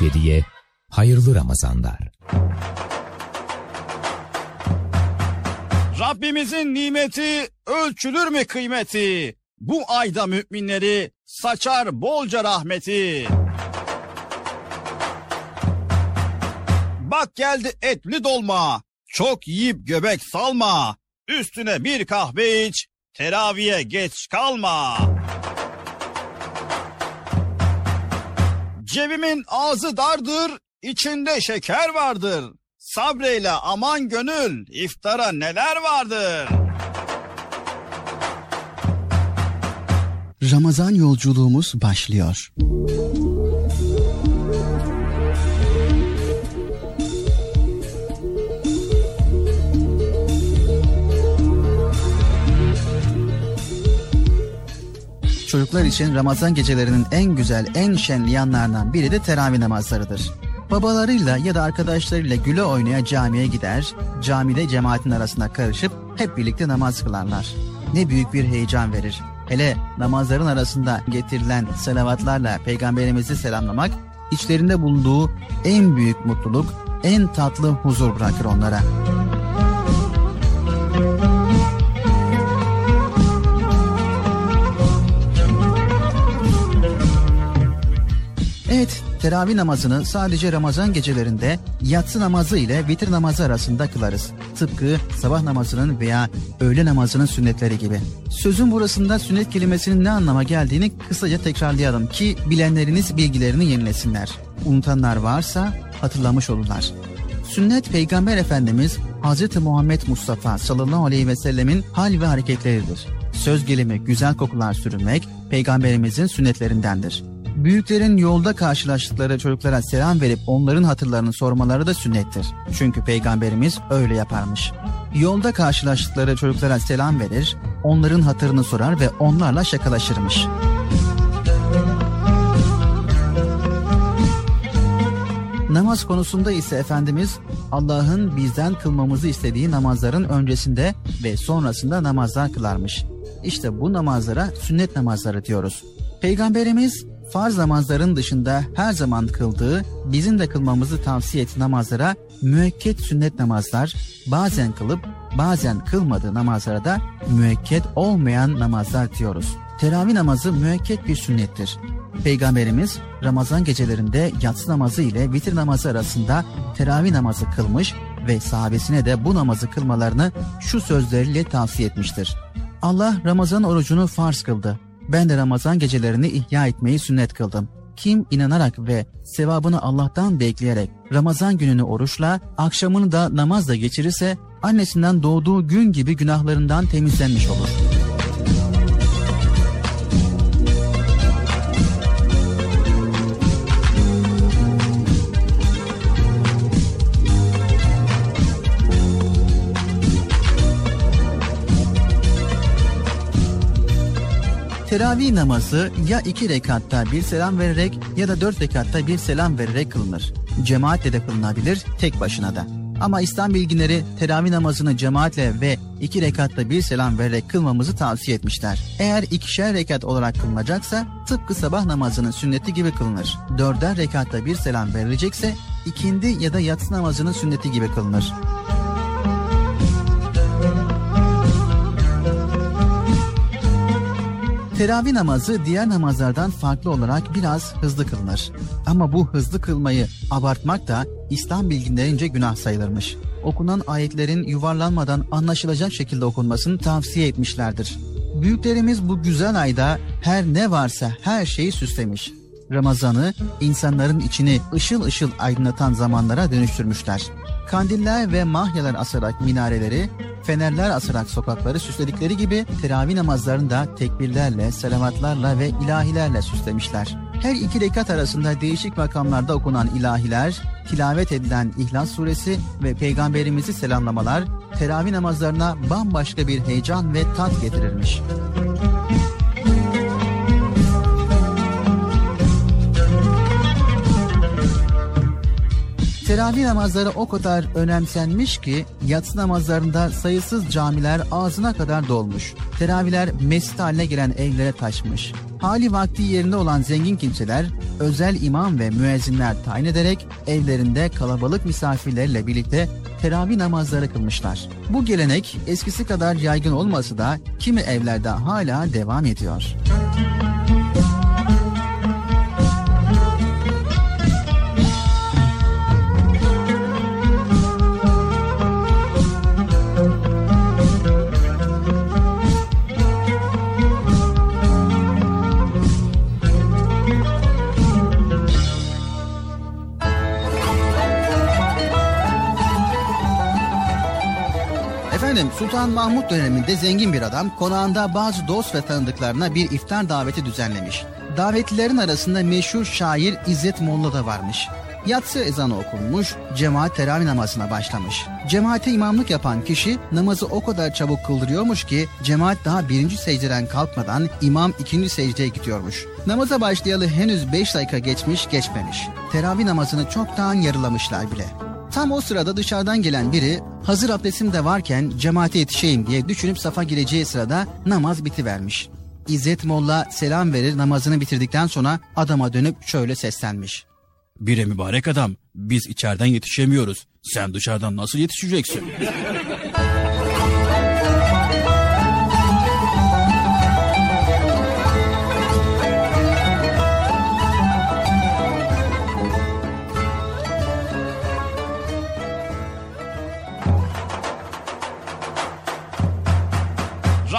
77'ye hayırlı Ramazanlar. Rabbimizin nimeti ölçülür mü kıymeti? Bu ayda müminleri saçar bolca rahmeti. Bak geldi etli dolma, çok yiyip göbek salma. Üstüne bir kahve iç, teraviye geç kalma. Cebimin ağzı dardır, içinde şeker vardır. Sabreyle aman gönül, iftara neler vardır. Ramazan yolculuğumuz başlıyor. Çocuklar için Ramazan gecelerinin en güzel, en şenli yanlarından biri de teravih namazlarıdır. Babalarıyla ya da arkadaşlarıyla güle oynaya camiye gider, camide cemaatin arasında karışıp hep birlikte namaz kılarlar. Ne büyük bir heyecan verir. Hele namazların arasında getirilen salavatlarla peygamberimizi selamlamak, içlerinde bulunduğu en büyük mutluluk, en tatlı huzur bırakır onlara. Teravih namazını sadece Ramazan gecelerinde yatsı namazı ile vitir namazı arasında kılarız. Tıpkı sabah namazının veya öğle namazının sünnetleri gibi. Sözün burasında sünnet kelimesinin ne anlama geldiğini kısaca tekrarlayalım ki bilenleriniz bilgilerini yenilesinler. Unutanlar varsa hatırlamış olurlar. Sünnet Peygamber Efendimiz Hz. Muhammed Mustafa sallallahu aleyhi ve sellemin hal ve hareketleridir. Söz gelimi güzel kokular sürünmek peygamberimizin sünnetlerindendir. Büyüklerin yolda karşılaştıkları çocuklara selam verip onların hatırlarını sormaları da sünnettir. Çünkü peygamberimiz öyle yaparmış. Yolda karşılaştıkları çocuklara selam verir, onların hatırını sorar ve onlarla şakalaşırmış. Namaz konusunda ise Efendimiz Allah'ın bizden kılmamızı istediği namazların öncesinde ve sonrasında namazlar kılarmış. İşte bu namazlara sünnet namazları diyoruz. Peygamberimiz farz namazların dışında her zaman kıldığı, bizim de kılmamızı tavsiye ettiği namazlara müekket sünnet namazlar, bazen kılıp bazen kılmadığı namazlara da müekket olmayan namazlar diyoruz. Teravih namazı müekket bir sünnettir. Peygamberimiz Ramazan gecelerinde yatsı namazı ile vitir namazı arasında teravih namazı kılmış ve sahabesine de bu namazı kılmalarını şu sözleriyle tavsiye etmiştir. Allah Ramazan orucunu farz kıldı. Ben de Ramazan gecelerini ihya etmeyi sünnet kıldım. Kim inanarak ve sevabını Allah'tan bekleyerek Ramazan gününü oruçla, akşamını da namazla geçirirse annesinden doğduğu gün gibi günahlarından temizlenmiş olur. Teravih namazı ya iki rekatta bir selam vererek ya da dört rekatta bir selam vererek kılınır. Cemaatle de kılınabilir, tek başına da. Ama İslam bilginleri teravih namazını cemaatle ve iki rekatta bir selam vererek kılmamızı tavsiye etmişler. Eğer ikişer rekat olarak kılınacaksa tıpkı sabah namazının sünneti gibi kılınır. Dörder rekatta bir selam verilecekse ikindi ya da yatsı namazının sünneti gibi kılınır. Teravih namazı diğer namazlardan farklı olarak biraz hızlı kılınır. Ama bu hızlı kılmayı abartmak da İslam bilginlerince günah sayılırmış. Okunan ayetlerin yuvarlanmadan anlaşılacak şekilde okunmasını tavsiye etmişlerdir. Büyüklerimiz bu güzel ayda her ne varsa her şeyi süslemiş. Ramazan'ı insanların içini ışıl ışıl aydınlatan zamanlara dönüştürmüşler. Kandiller ve mahyalar asarak minareleri, fenerler asarak sokakları süsledikleri gibi teravih namazlarını da tekbirlerle, selavatlarla ve ilahilerle süslemişler. Her iki rekat arasında değişik makamlarda okunan ilahiler, tilavet edilen İhlas suresi ve peygamberimizi selamlamalar teravih namazlarına bambaşka bir heyecan ve tat getirirmiş. Teravih namazları o kadar önemsenmiş ki yatsı namazlarında sayısız camiler ağzına kadar dolmuş. Teravihler mescit haline gelen evlere taşmış. Hali vakti yerinde olan zengin kimseler özel imam ve müezzinler tayin ederek evlerinde kalabalık misafirlerle birlikte teravih namazları kılmışlar. Bu gelenek eskisi kadar yaygın olmasa da kimi evlerde hala devam ediyor. Efendim Sultan Mahmut döneminde zengin bir adam konağında bazı dost ve tanıdıklarına bir iftar daveti düzenlemiş. Davetlilerin arasında meşhur şair İzzet Molla da varmış. Yatsı ezanı okunmuş, cemaat teravih namazına başlamış. Cemaate imamlık yapan kişi namazı o kadar çabuk kıldırıyormuş ki cemaat daha birinci secdeden kalkmadan imam ikinci secdeye gidiyormuş. Namaza başlayalı henüz beş dakika geçmiş geçmemiş. Teravih namazını çoktan yarılamışlar bile. Tam o sırada dışarıdan gelen biri hazır abdestim de varken cemaate yetişeyim diye düşünüp safa gireceği sırada namaz bitivermiş. İzzet Molla selam verir namazını bitirdikten sonra adama dönüp şöyle seslenmiş. Bire mübarek adam biz içeriden yetişemiyoruz. Sen dışarıdan nasıl yetişeceksin?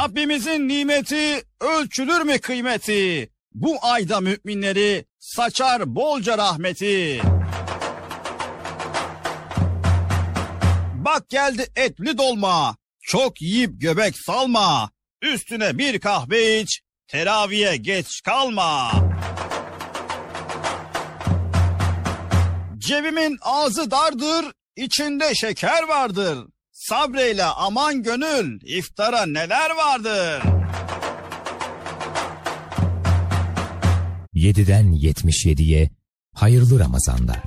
Rabbimizin nimeti ölçülür mü kıymeti? Bu ayda müminleri saçar bolca rahmeti. Bak geldi etli dolma. Çok yiyip göbek salma. Üstüne bir kahve iç. Teraviye geç kalma. Cebimin ağzı dardır, içinde şeker vardır. Sabreyle aman gönül, iftara neler vardır. 7'den 77'ye hayırlı Ramazanlar.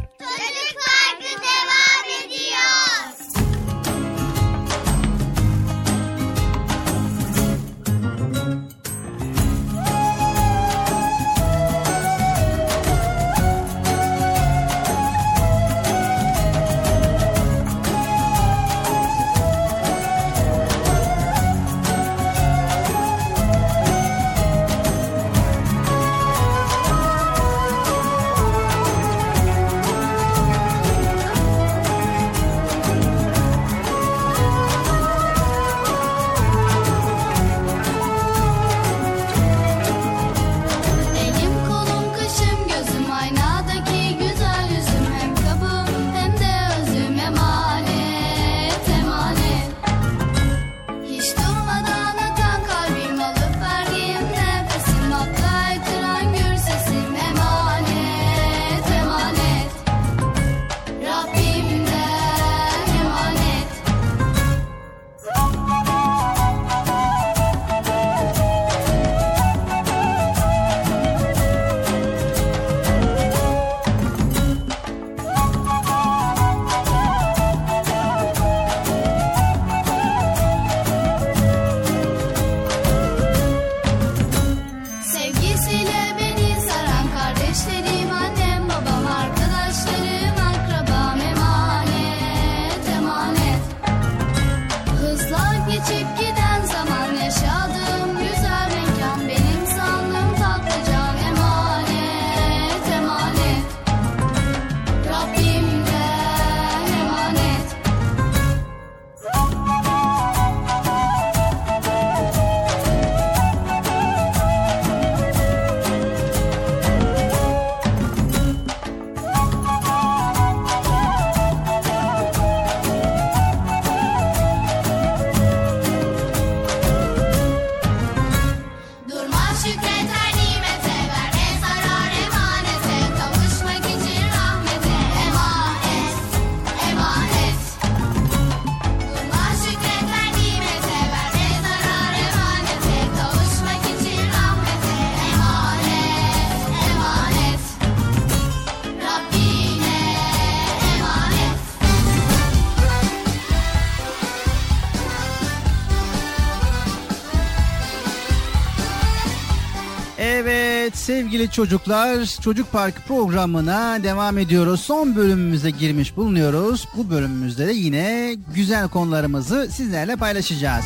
Çocuklar Çocuk Park programına devam ediyoruz. Son bölümümüze girmiş bulunuyoruz. Bu bölümümüzde de yine güzel konularımızı sizlerle paylaşacağız.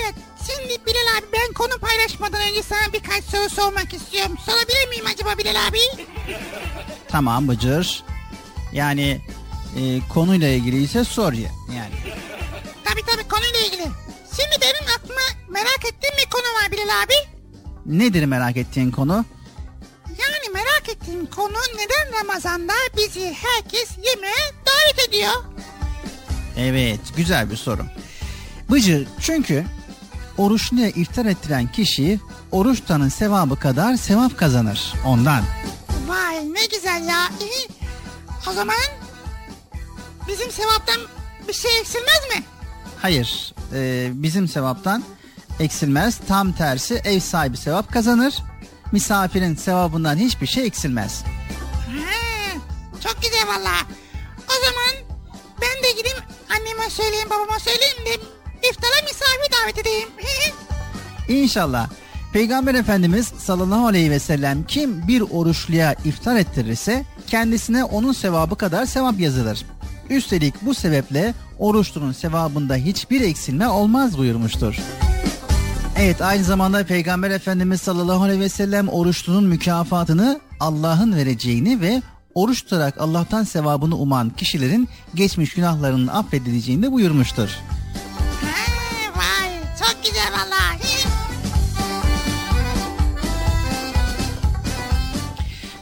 Evet şimdi Bilal abi ben konu paylaşmadan önce sana birkaç soru sormak istiyorum. Sorabilir miyim acaba Bilal abi? Tamam Bıcır. Yani e, konuyla ilgili ise sor ya. Yani. Tabii tabii konuyla ilgili. Şimdi benim aklıma merak ettiğim bir konu var Bilal abi. Nedir merak ettiğin konu? Ramazan'da bizi herkes yemeğe davet ediyor? Evet güzel bir soru. Bıcır çünkü oruçluya iftar ettiren kişi oruç tutanın sevabı kadar sevap kazanır ondan. Vay ne güzel ya. İyi. O zaman bizim sevaptan bir şey eksilmez mi? Hayır e, bizim sevaptan eksilmez. Tam tersi ev sahibi sevap kazanır. Misafirin sevabından hiçbir şey eksilmez. Çok güzel valla. O zaman ben de gideyim anneme söyleyeyim babama söyleyeyim de iftara misafir davet edeyim. İnşallah. Peygamber Efendimiz sallallahu aleyhi ve sellem kim bir oruçluya iftar ettirirse kendisine onun sevabı kadar sevap yazılır. Üstelik bu sebeple oruçlunun sevabında hiçbir eksilme olmaz buyurmuştur. Evet aynı zamanda Peygamber Efendimiz sallallahu aleyhi ve sellem oruçlunun mükafatını Allah'ın vereceğini ve oruç tutarak Allah'tan sevabını uman kişilerin geçmiş günahlarının affedileceğini de buyurmuştur. Ha, vay çok güzel valla.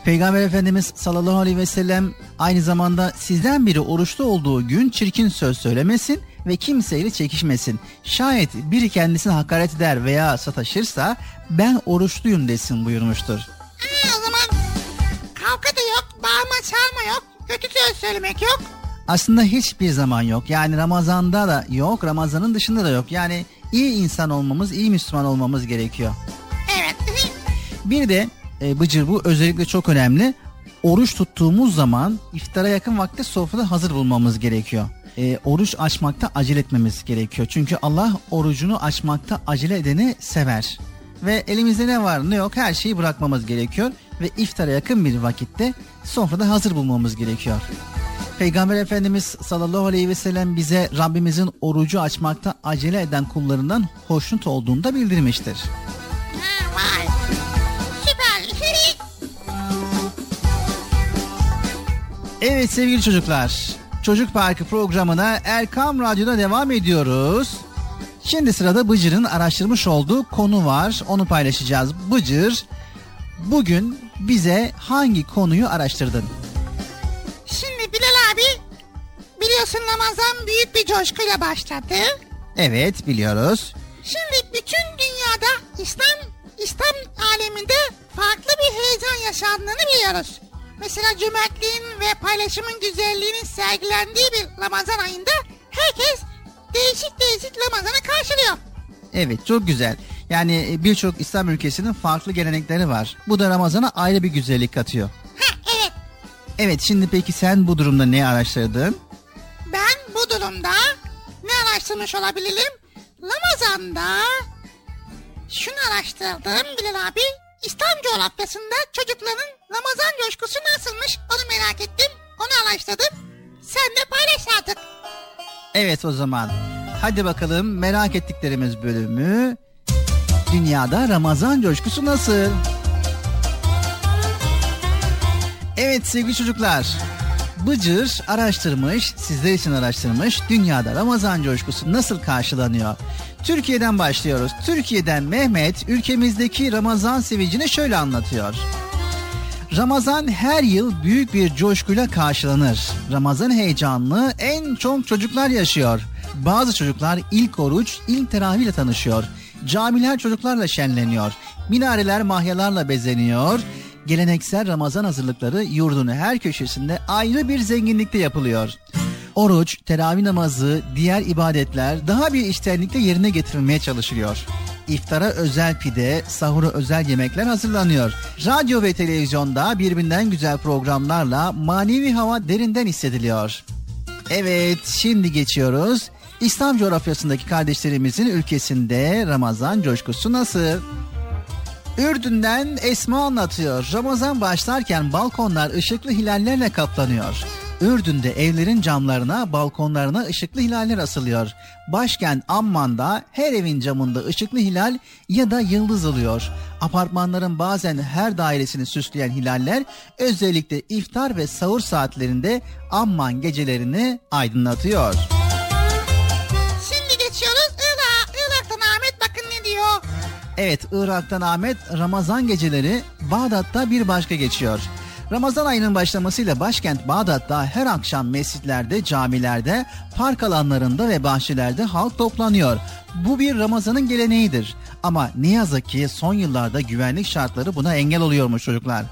Peygamber Efendimiz sallallahu aleyhi ve sellem aynı zamanda sizden biri oruçlu olduğu gün çirkin söz söylemesin ve kimseyle çekişmesin. Şayet biri kendisine hakaret eder veya sataşırsa ben oruçluyum desin buyurmuştur. Ha, o zaman kavga da bağırma çağırma yok, kötü söz söylemek yok. Aslında hiçbir zaman yok. Yani Ramazan'da da yok, Ramazan'ın dışında da yok. Yani iyi insan olmamız, iyi Müslüman olmamız gerekiyor. Evet. Bir de e, Bıcır bu özellikle çok önemli. Oruç tuttuğumuz zaman iftara yakın vakte sofrada hazır bulmamız gerekiyor. E, oruç açmakta acele etmemiz gerekiyor. Çünkü Allah orucunu açmakta acele edeni sever. Ve elimizde ne var ne yok her şeyi bırakmamız gerekiyor. Ve iftara yakın bir vakitte sofrada hazır bulmamız gerekiyor. Peygamber Efendimiz sallallahu aleyhi ve sellem bize Rabbimizin orucu açmakta acele eden kullarından hoşnut olduğunu da bildirmiştir. Evet sevgili çocuklar, Çocuk Parkı programına Erkam Radyo'da devam ediyoruz. Şimdi sırada Bıcır'ın araştırmış olduğu konu var. Onu paylaşacağız. Bıcır, bugün bize hangi konuyu araştırdın? Şimdi Bilal abi biliyorsun Ramazan büyük bir coşkuyla başladı. Evet, biliyoruz. Şimdi bütün dünyada İslam İslam aleminde farklı bir heyecan yaşandığını biliyoruz. Mesela cömertliğin ve paylaşımın güzelliğinin sergilendiği bir Ramazan ayında herkes değişik değişik Ramazan'ı karşılıyor. Evet, çok güzel. Yani e, birçok İslam ülkesinin farklı gelenekleri var. Bu da Ramazan'a ayrı bir güzellik katıyor. Ha evet Evet, şimdi peki sen bu durumda ne araştırdın? ben bu durumda ne araştırmış olabilirim? Ramazan'da şunu araştırdım Bilal abi. İslam coğrafyasında çocukların Ramazan coşkusu nasılmış onu merak ettim. Onu araştırdım. Sen de paylaş artık. Evet o zaman. Hadi bakalım merak ettiklerimiz bölümü. Dünyada Ramazan coşkusu nasıl? Evet sevgili çocuklar. Bıcır araştırmış, sizler için araştırmış. Dünyada Ramazan coşkusu nasıl karşılanıyor? Türkiye'den başlıyoruz. Türkiye'den Mehmet ülkemizdeki Ramazan sevincini şöyle anlatıyor. Ramazan her yıl büyük bir coşkuyla karşılanır. Ramazan heyecanını en çok çocuklar yaşıyor. Bazı çocuklar ilk oruç, ilk teravih ile tanışıyor. Camiler çocuklarla şenleniyor. Minareler mahyalarla bezeniyor. Geleneksel Ramazan hazırlıkları yurdun her köşesinde ayrı bir zenginlikte yapılıyor. Oruç, teravih namazı, diğer ibadetler daha bir içtenlikle yerine getirilmeye çalışılıyor. İftara özel pide, sahura özel yemekler hazırlanıyor. Radyo ve televizyonda birbirinden güzel programlarla manevi hava derinden hissediliyor. Evet, şimdi geçiyoruz. İslam coğrafyasındaki kardeşlerimizin ülkesinde Ramazan coşkusu nasıl? Ürdün'den Esma anlatıyor. Ramazan başlarken balkonlar ışıklı hilallerle kaplanıyor. Ürdün'de evlerin camlarına, balkonlarına ışıklı hilaller asılıyor. Başkent Amman'da her evin camında ışıklı hilal ya da yıldız oluyor. Apartmanların bazen her dairesini süsleyen hilaller özellikle iftar ve sahur saatlerinde Amman gecelerini aydınlatıyor. Şimdi geçiyoruz Irak'a. Irak'tan Ahmet bakın ne diyor. Evet Irak'tan Ahmet Ramazan geceleri Bağdat'ta bir başka geçiyor. Ramazan ayının başlamasıyla başkent Bağdat'ta her akşam mescitlerde, camilerde, park alanlarında ve bahçelerde halk toplanıyor. Bu bir Ramazan'ın geleneğidir. Ama ne yazık ki son yıllarda güvenlik şartları buna engel oluyormuş çocuklar.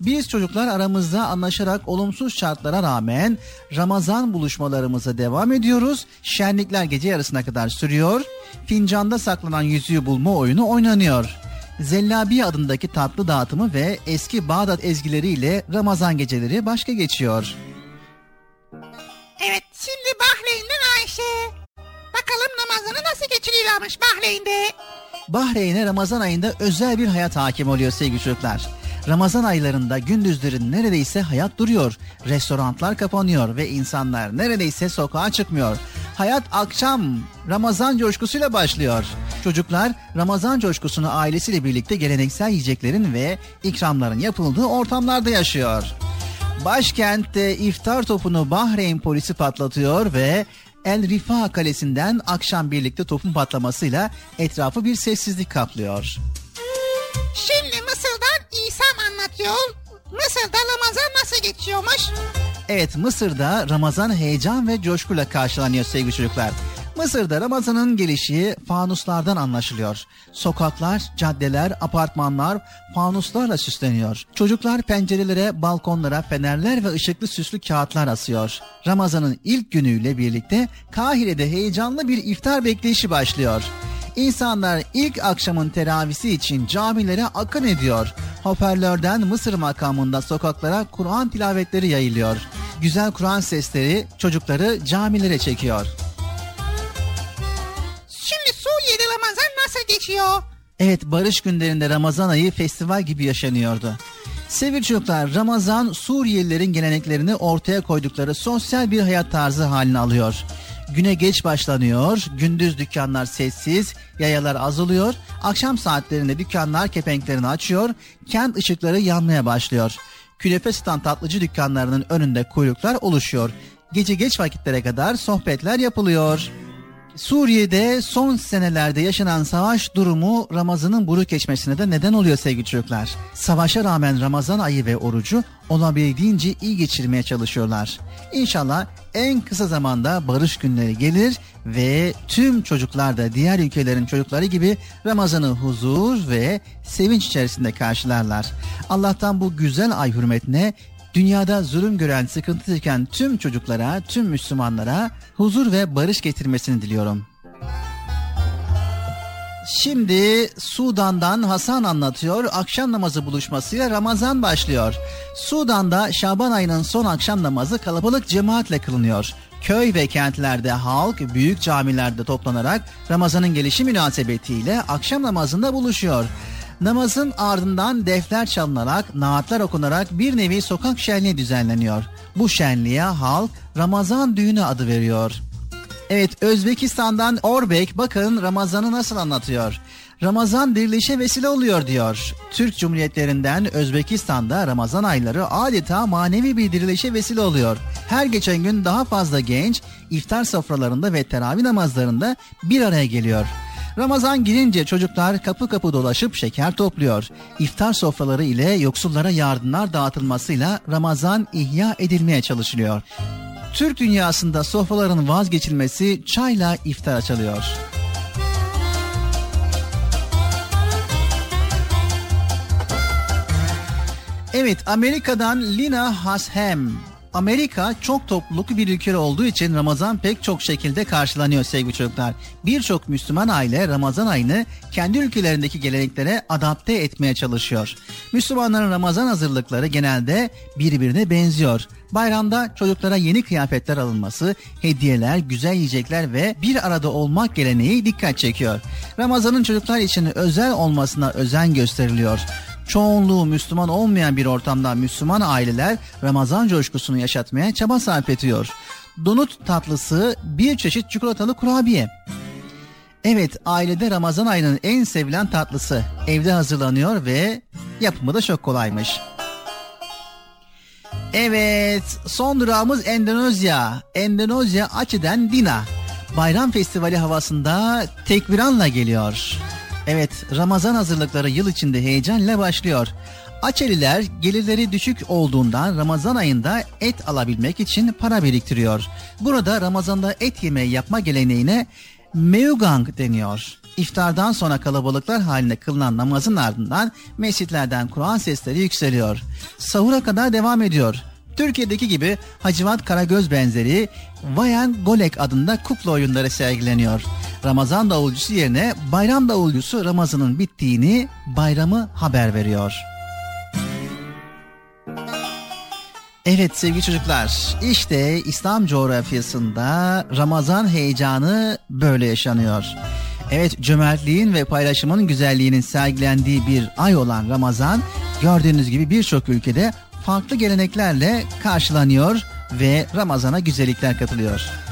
Biz çocuklar aramızda anlaşarak olumsuz şartlara rağmen Ramazan buluşmalarımıza devam ediyoruz. Şenlikler gece yarısına kadar sürüyor. Fincanda saklanan yüzüğü bulma oyunu oynanıyor. Zellabi adındaki tatlı dağıtımı ve eski Bağdat ezgileriyle Ramazan geceleri başka geçiyor. Evet şimdi Bahreyn'den Ayşe. Bakalım namazını nasıl geçiriyorlarmış Bahreyn'de. Bahreyn'e Ramazan ayında özel bir hayat hakim oluyor sevgili çocuklar. Ramazan aylarında gündüzlerin neredeyse hayat duruyor. Restoranlar kapanıyor ve insanlar neredeyse sokağa çıkmıyor. Hayat akşam Ramazan coşkusuyla başlıyor. Çocuklar Ramazan coşkusunu ailesiyle birlikte geleneksel yiyeceklerin ve ikramların yapıldığı ortamlarda yaşıyor. Başkentte iftar topunu Bahreyn polisi patlatıyor ve El Rifa Kalesi'nden akşam birlikte topun patlamasıyla etrafı bir sessizlik kaplıyor. Şimdi Mısır'dan İsam anlatıyor. Mısır'da Ramazan nasıl geçiyormuş? Evet Mısır'da Ramazan heyecan ve coşkuyla karşılanıyor sevgili çocuklar. Mısır'da Ramazan'ın gelişi fanuslardan anlaşılıyor. Sokaklar, caddeler, apartmanlar fanuslarla süsleniyor. Çocuklar pencerelere, balkonlara fenerler ve ışıklı süslü kağıtlar asıyor. Ramazan'ın ilk günüyle birlikte Kahire'de heyecanlı bir iftar bekleyişi başlıyor. İnsanlar ilk akşamın teravisi için camilere akın ediyor. Hoparlörden Mısır makamında sokaklara Kur'an tilavetleri yayılıyor. Güzel Kur'an sesleri çocukları camilere çekiyor. Şimdi Suriye'de Ramazan nasıl geçiyor? Evet barış günlerinde Ramazan ayı festival gibi yaşanıyordu. Sevgili çocuklar Ramazan Suriyelilerin geleneklerini ortaya koydukları sosyal bir hayat tarzı haline alıyor. Güne geç başlanıyor, gündüz dükkanlar sessiz, yayalar azalıyor, akşam saatlerinde dükkanlar kepenklerini açıyor, kent ışıkları yanmaya başlıyor. Künefe satan tatlıcı dükkanlarının önünde kuyruklar oluşuyor. Gece geç vakitlere kadar sohbetler yapılıyor. Suriye'de son senelerde yaşanan savaş durumu Ramazan'ın buruk geçmesine de neden oluyor sevgili çocuklar. Savaşa rağmen Ramazan ayı ve orucu olabildiğince iyi geçirmeye çalışıyorlar. İnşallah en kısa zamanda barış günleri gelir ve tüm çocuklar da diğer ülkelerin çocukları gibi Ramazan'ı huzur ve sevinç içerisinde karşılarlar. Allah'tan bu güzel ay hürmetine dünyada zulüm gören, sıkıntı çeken tüm çocuklara, tüm Müslümanlara huzur ve barış getirmesini diliyorum. Şimdi Sudan'dan Hasan anlatıyor. Akşam namazı buluşmasıyla Ramazan başlıyor. Sudan'da Şaban ayının son akşam namazı kalabalık cemaatle kılınıyor. Köy ve kentlerde halk büyük camilerde toplanarak Ramazan'ın gelişi münasebetiyle akşam namazında buluşuyor. Namazın ardından defter çalınarak, naatlar okunarak bir nevi sokak şenliği düzenleniyor. Bu şenliğe halk Ramazan düğünü adı veriyor. Evet Özbekistan'dan Orbek bakın Ramazan'ı nasıl anlatıyor. Ramazan dirilişe vesile oluyor diyor. Türk Cumhuriyetlerinden Özbekistan'da Ramazan ayları adeta manevi bir dirilişe vesile oluyor. Her geçen gün daha fazla genç iftar sofralarında ve teravih namazlarında bir araya geliyor. Ramazan girince çocuklar kapı kapı dolaşıp şeker topluyor. İftar sofraları ile yoksullara yardımlar dağıtılmasıyla Ramazan ihya edilmeye çalışılıyor. Türk dünyasında sofraların vazgeçilmesi çayla iftar açılıyor. Evet Amerika'dan Lina Hashem Amerika çok topluluklu bir ülke olduğu için Ramazan pek çok şekilde karşılanıyor sevgili çocuklar. Birçok Müslüman aile Ramazan ayını kendi ülkelerindeki geleneklere adapte etmeye çalışıyor. Müslümanların Ramazan hazırlıkları genelde birbirine benziyor. Bayramda çocuklara yeni kıyafetler alınması, hediyeler, güzel yiyecekler ve bir arada olmak geleneği dikkat çekiyor. Ramazanın çocuklar için özel olmasına özen gösteriliyor çoğunluğu Müslüman olmayan bir ortamda Müslüman aileler Ramazan coşkusunu yaşatmaya çaba sarf ediyor. Donut tatlısı bir çeşit çikolatalı kurabiye. Evet ailede Ramazan ayının en sevilen tatlısı evde hazırlanıyor ve yapımı da çok kolaymış. Evet son durağımız Endonezya. Endonezya Aceh'den Dina. Bayram Festivali havasında tekbiranla geliyor. Evet Ramazan hazırlıkları yıl içinde heyecanla başlıyor. Açeliler gelirleri düşük olduğundan Ramazan ayında et alabilmek için para biriktiriyor. Burada Ramazan'da et yemeği yapma geleneğine meugang deniyor. İftardan sonra kalabalıklar halinde kılınan namazın ardından mescitlerden Kur'an sesleri yükseliyor. Sahura kadar devam ediyor. Türkiye'deki gibi Hacivat Karagöz benzeri Vayan Golek adında kukla oyunları sergileniyor. Ramazan davulcusu yerine bayram davulcusu Ramazan'ın bittiğini, bayramı haber veriyor. Evet sevgili çocuklar, işte İslam coğrafyasında Ramazan heyecanı böyle yaşanıyor. Evet cömertliğin ve paylaşımın güzelliğinin sergilendiği bir ay olan Ramazan gördüğünüz gibi birçok ülkede farklı geleneklerle karşılanıyor ve Ramazan'a güzellikler katılıyor.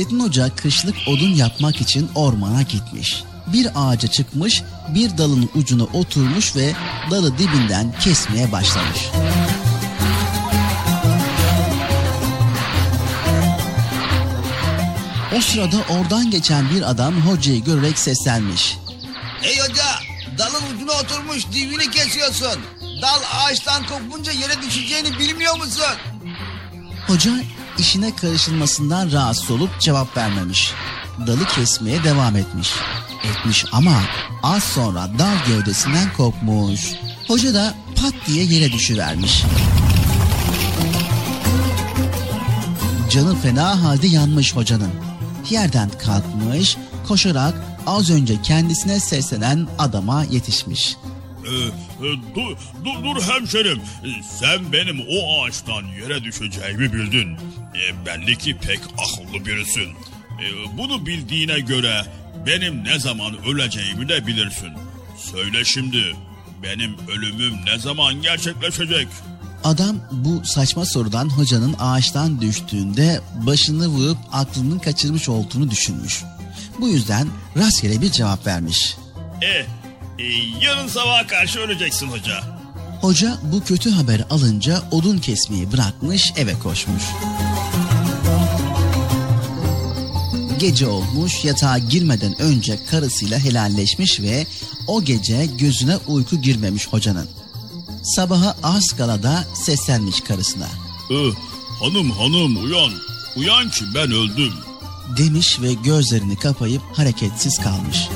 Nasrettin Hoca kışlık odun yapmak için ormana gitmiş. Bir ağaca çıkmış, bir dalın ucuna oturmuş ve dalı dibinden kesmeye başlamış. O sırada oradan geçen bir adam hocayı görerek seslenmiş. Ey hoca dalın ucuna oturmuş dibini kesiyorsun. Dal ağaçtan kopunca yere düşeceğini bilmiyor musun? Hoca işine karışılmasından rahatsız olup cevap vermemiş. Dalı kesmeye devam etmiş. Etmiş ama az sonra dal gövdesinden kopmuş. Hoca da pat diye yere düşüvermiş. Canı fena halde yanmış hocanın. Yerden kalkmış, koşarak az önce kendisine seslenen adama yetişmiş. Ee, e, dur, dur, dur hemşerim. Ee, Sen benim o ağaçtan yere düşeceğimi bildin. Ee, belli ki pek akıllı birisin. Ee, bunu bildiğine göre benim ne zaman öleceğimi de bilirsin. Söyle şimdi benim ölümüm ne zaman gerçekleşecek? Adam bu saçma sorudan hocanın ağaçtan düştüğünde başını vurup aklının kaçırmış olduğunu düşünmüş. Bu yüzden rastgele bir cevap vermiş. Eh, e, yarın sabaha karşı öleceksin hoca. Hoca bu kötü haber alınca odun kesmeyi bırakmış eve koşmuş. Gece olmuş yatağa girmeden önce karısıyla helalleşmiş ve o gece gözüne uyku girmemiş hocanın. Sabaha az kala da seslenmiş karısına. Eh, hanım hanım uyan. Uyan ki ben öldüm. Demiş ve gözlerini kapayıp hareketsiz kalmış.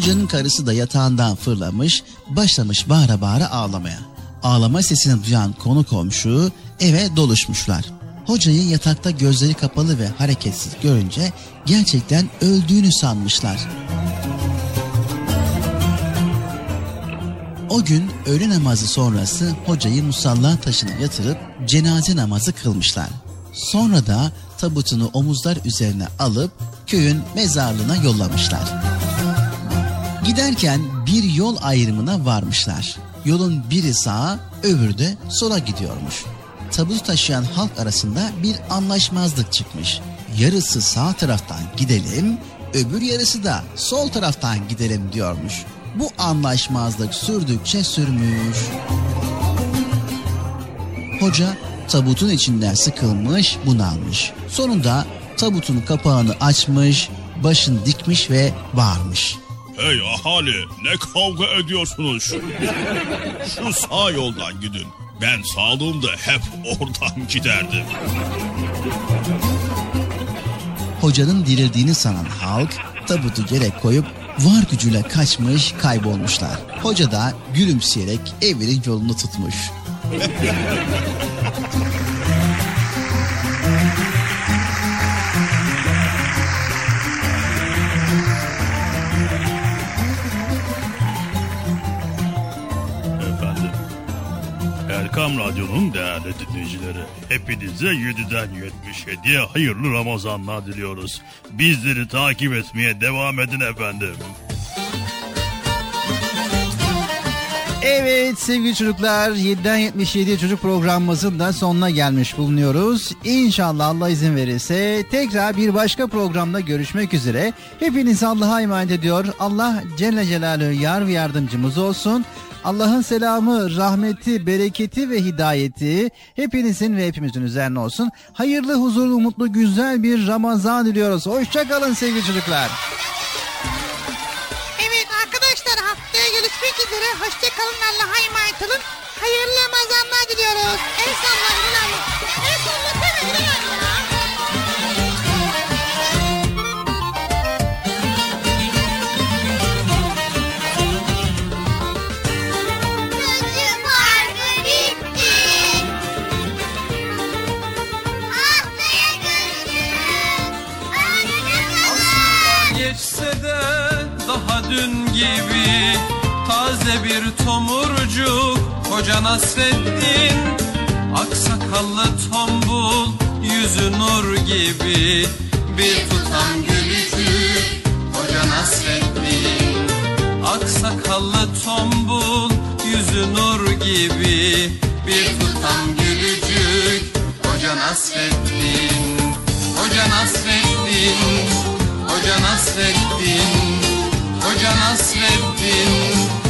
Hocanın karısı da yatağından fırlamış, başlamış bağıra bağıra ağlamaya. Ağlama sesini duyan konu komşu eve doluşmuşlar. Hocayı yatakta gözleri kapalı ve hareketsiz görünce gerçekten öldüğünü sanmışlar. O gün öğle namazı sonrası hocayı musalla taşına yatırıp cenaze namazı kılmışlar. Sonra da tabutunu omuzlar üzerine alıp köyün mezarlığına yollamışlar. Giderken bir yol ayrımına varmışlar. Yolun biri sağa, öbürü de sola gidiyormuş. Tabutu taşıyan halk arasında bir anlaşmazlık çıkmış. Yarısı sağ taraftan gidelim, öbür yarısı da sol taraftan gidelim diyormuş. Bu anlaşmazlık sürdükçe sürmüş. Hoca tabutun içinden sıkılmış, bunalmış. Sonunda tabutun kapağını açmış, başını dikmiş ve bağırmış. Hey ahali ne kavga ediyorsunuz? Şu sağ yoldan gidin. Ben sağlığımda hep oradan giderdim. Hocanın dirildiğini sanan halk tabutu yere koyup var gücüyle kaçmış kaybolmuşlar. Hoca da gülümseyerek evinin yolunu tutmuş. Erkam Radyo'nun değerli dinleyicileri. Hepinize 7'den 77'ye hayırlı Ramazanlar diliyoruz. Bizleri takip etmeye devam edin efendim. Evet sevgili çocuklar 7'den 77'ye çocuk programımızın da sonuna gelmiş bulunuyoruz. İnşallah Allah izin verirse tekrar bir başka programda görüşmek üzere. Hepinizi Allah'a emanet ediyor. Allah Celle Celaluhu yar ve yardımcımız olsun. Allah'ın selamı, rahmeti, bereketi ve hidayeti hepinizin ve hepimizin üzerine olsun. Hayırlı, huzurlu, mutlu, güzel bir Ramazan diliyoruz. Hoşçakalın sevgili çocuklar. Evet arkadaşlar haftaya görüşmek üzere. Hoşçakalın Allah'a emanet olun. Hayırlı Ramazanlar diliyoruz. El salla Bilal abi. Taze bir tomurcuk Hoca Nasreddin. Aksakallı tombul Yüzü nur gibi. Bir tutam gülücük Hoca Nasreddin. Aksakallı gibi. Bir tutam gülücük Hoca Nasreddin. Hoca Nasreddin Hoca Nasreddin. Hoca Nasreddin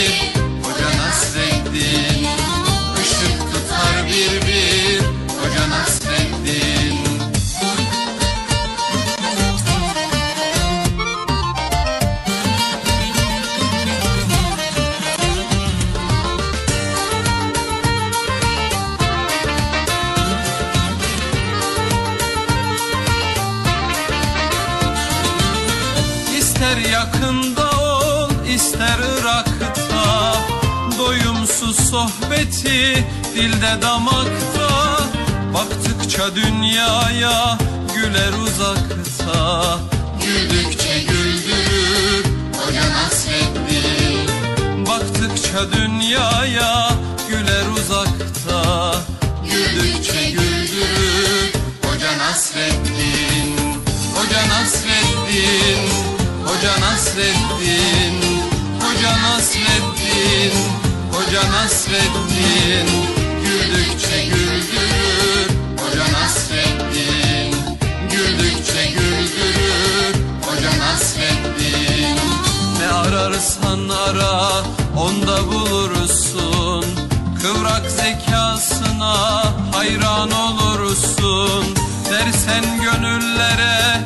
damakta Baktıkça dünyaya güler uzakta. Güldükçe güldürür Hoca Nasreddin Baktıkça dünyaya güler uzakta. Güldükçe güldürür Hoca Nasreddin Hoca Nasreddin Hoca Nasreddin Hoca Nasreddin Hoca Nasreddin Güldükçe güldürür Hoca Güldükçe güldürür Hoca Nasreddin Ne ararsan ara onda bulursun. Kıvrak zekasına hayran olursun. Dersen gönüllere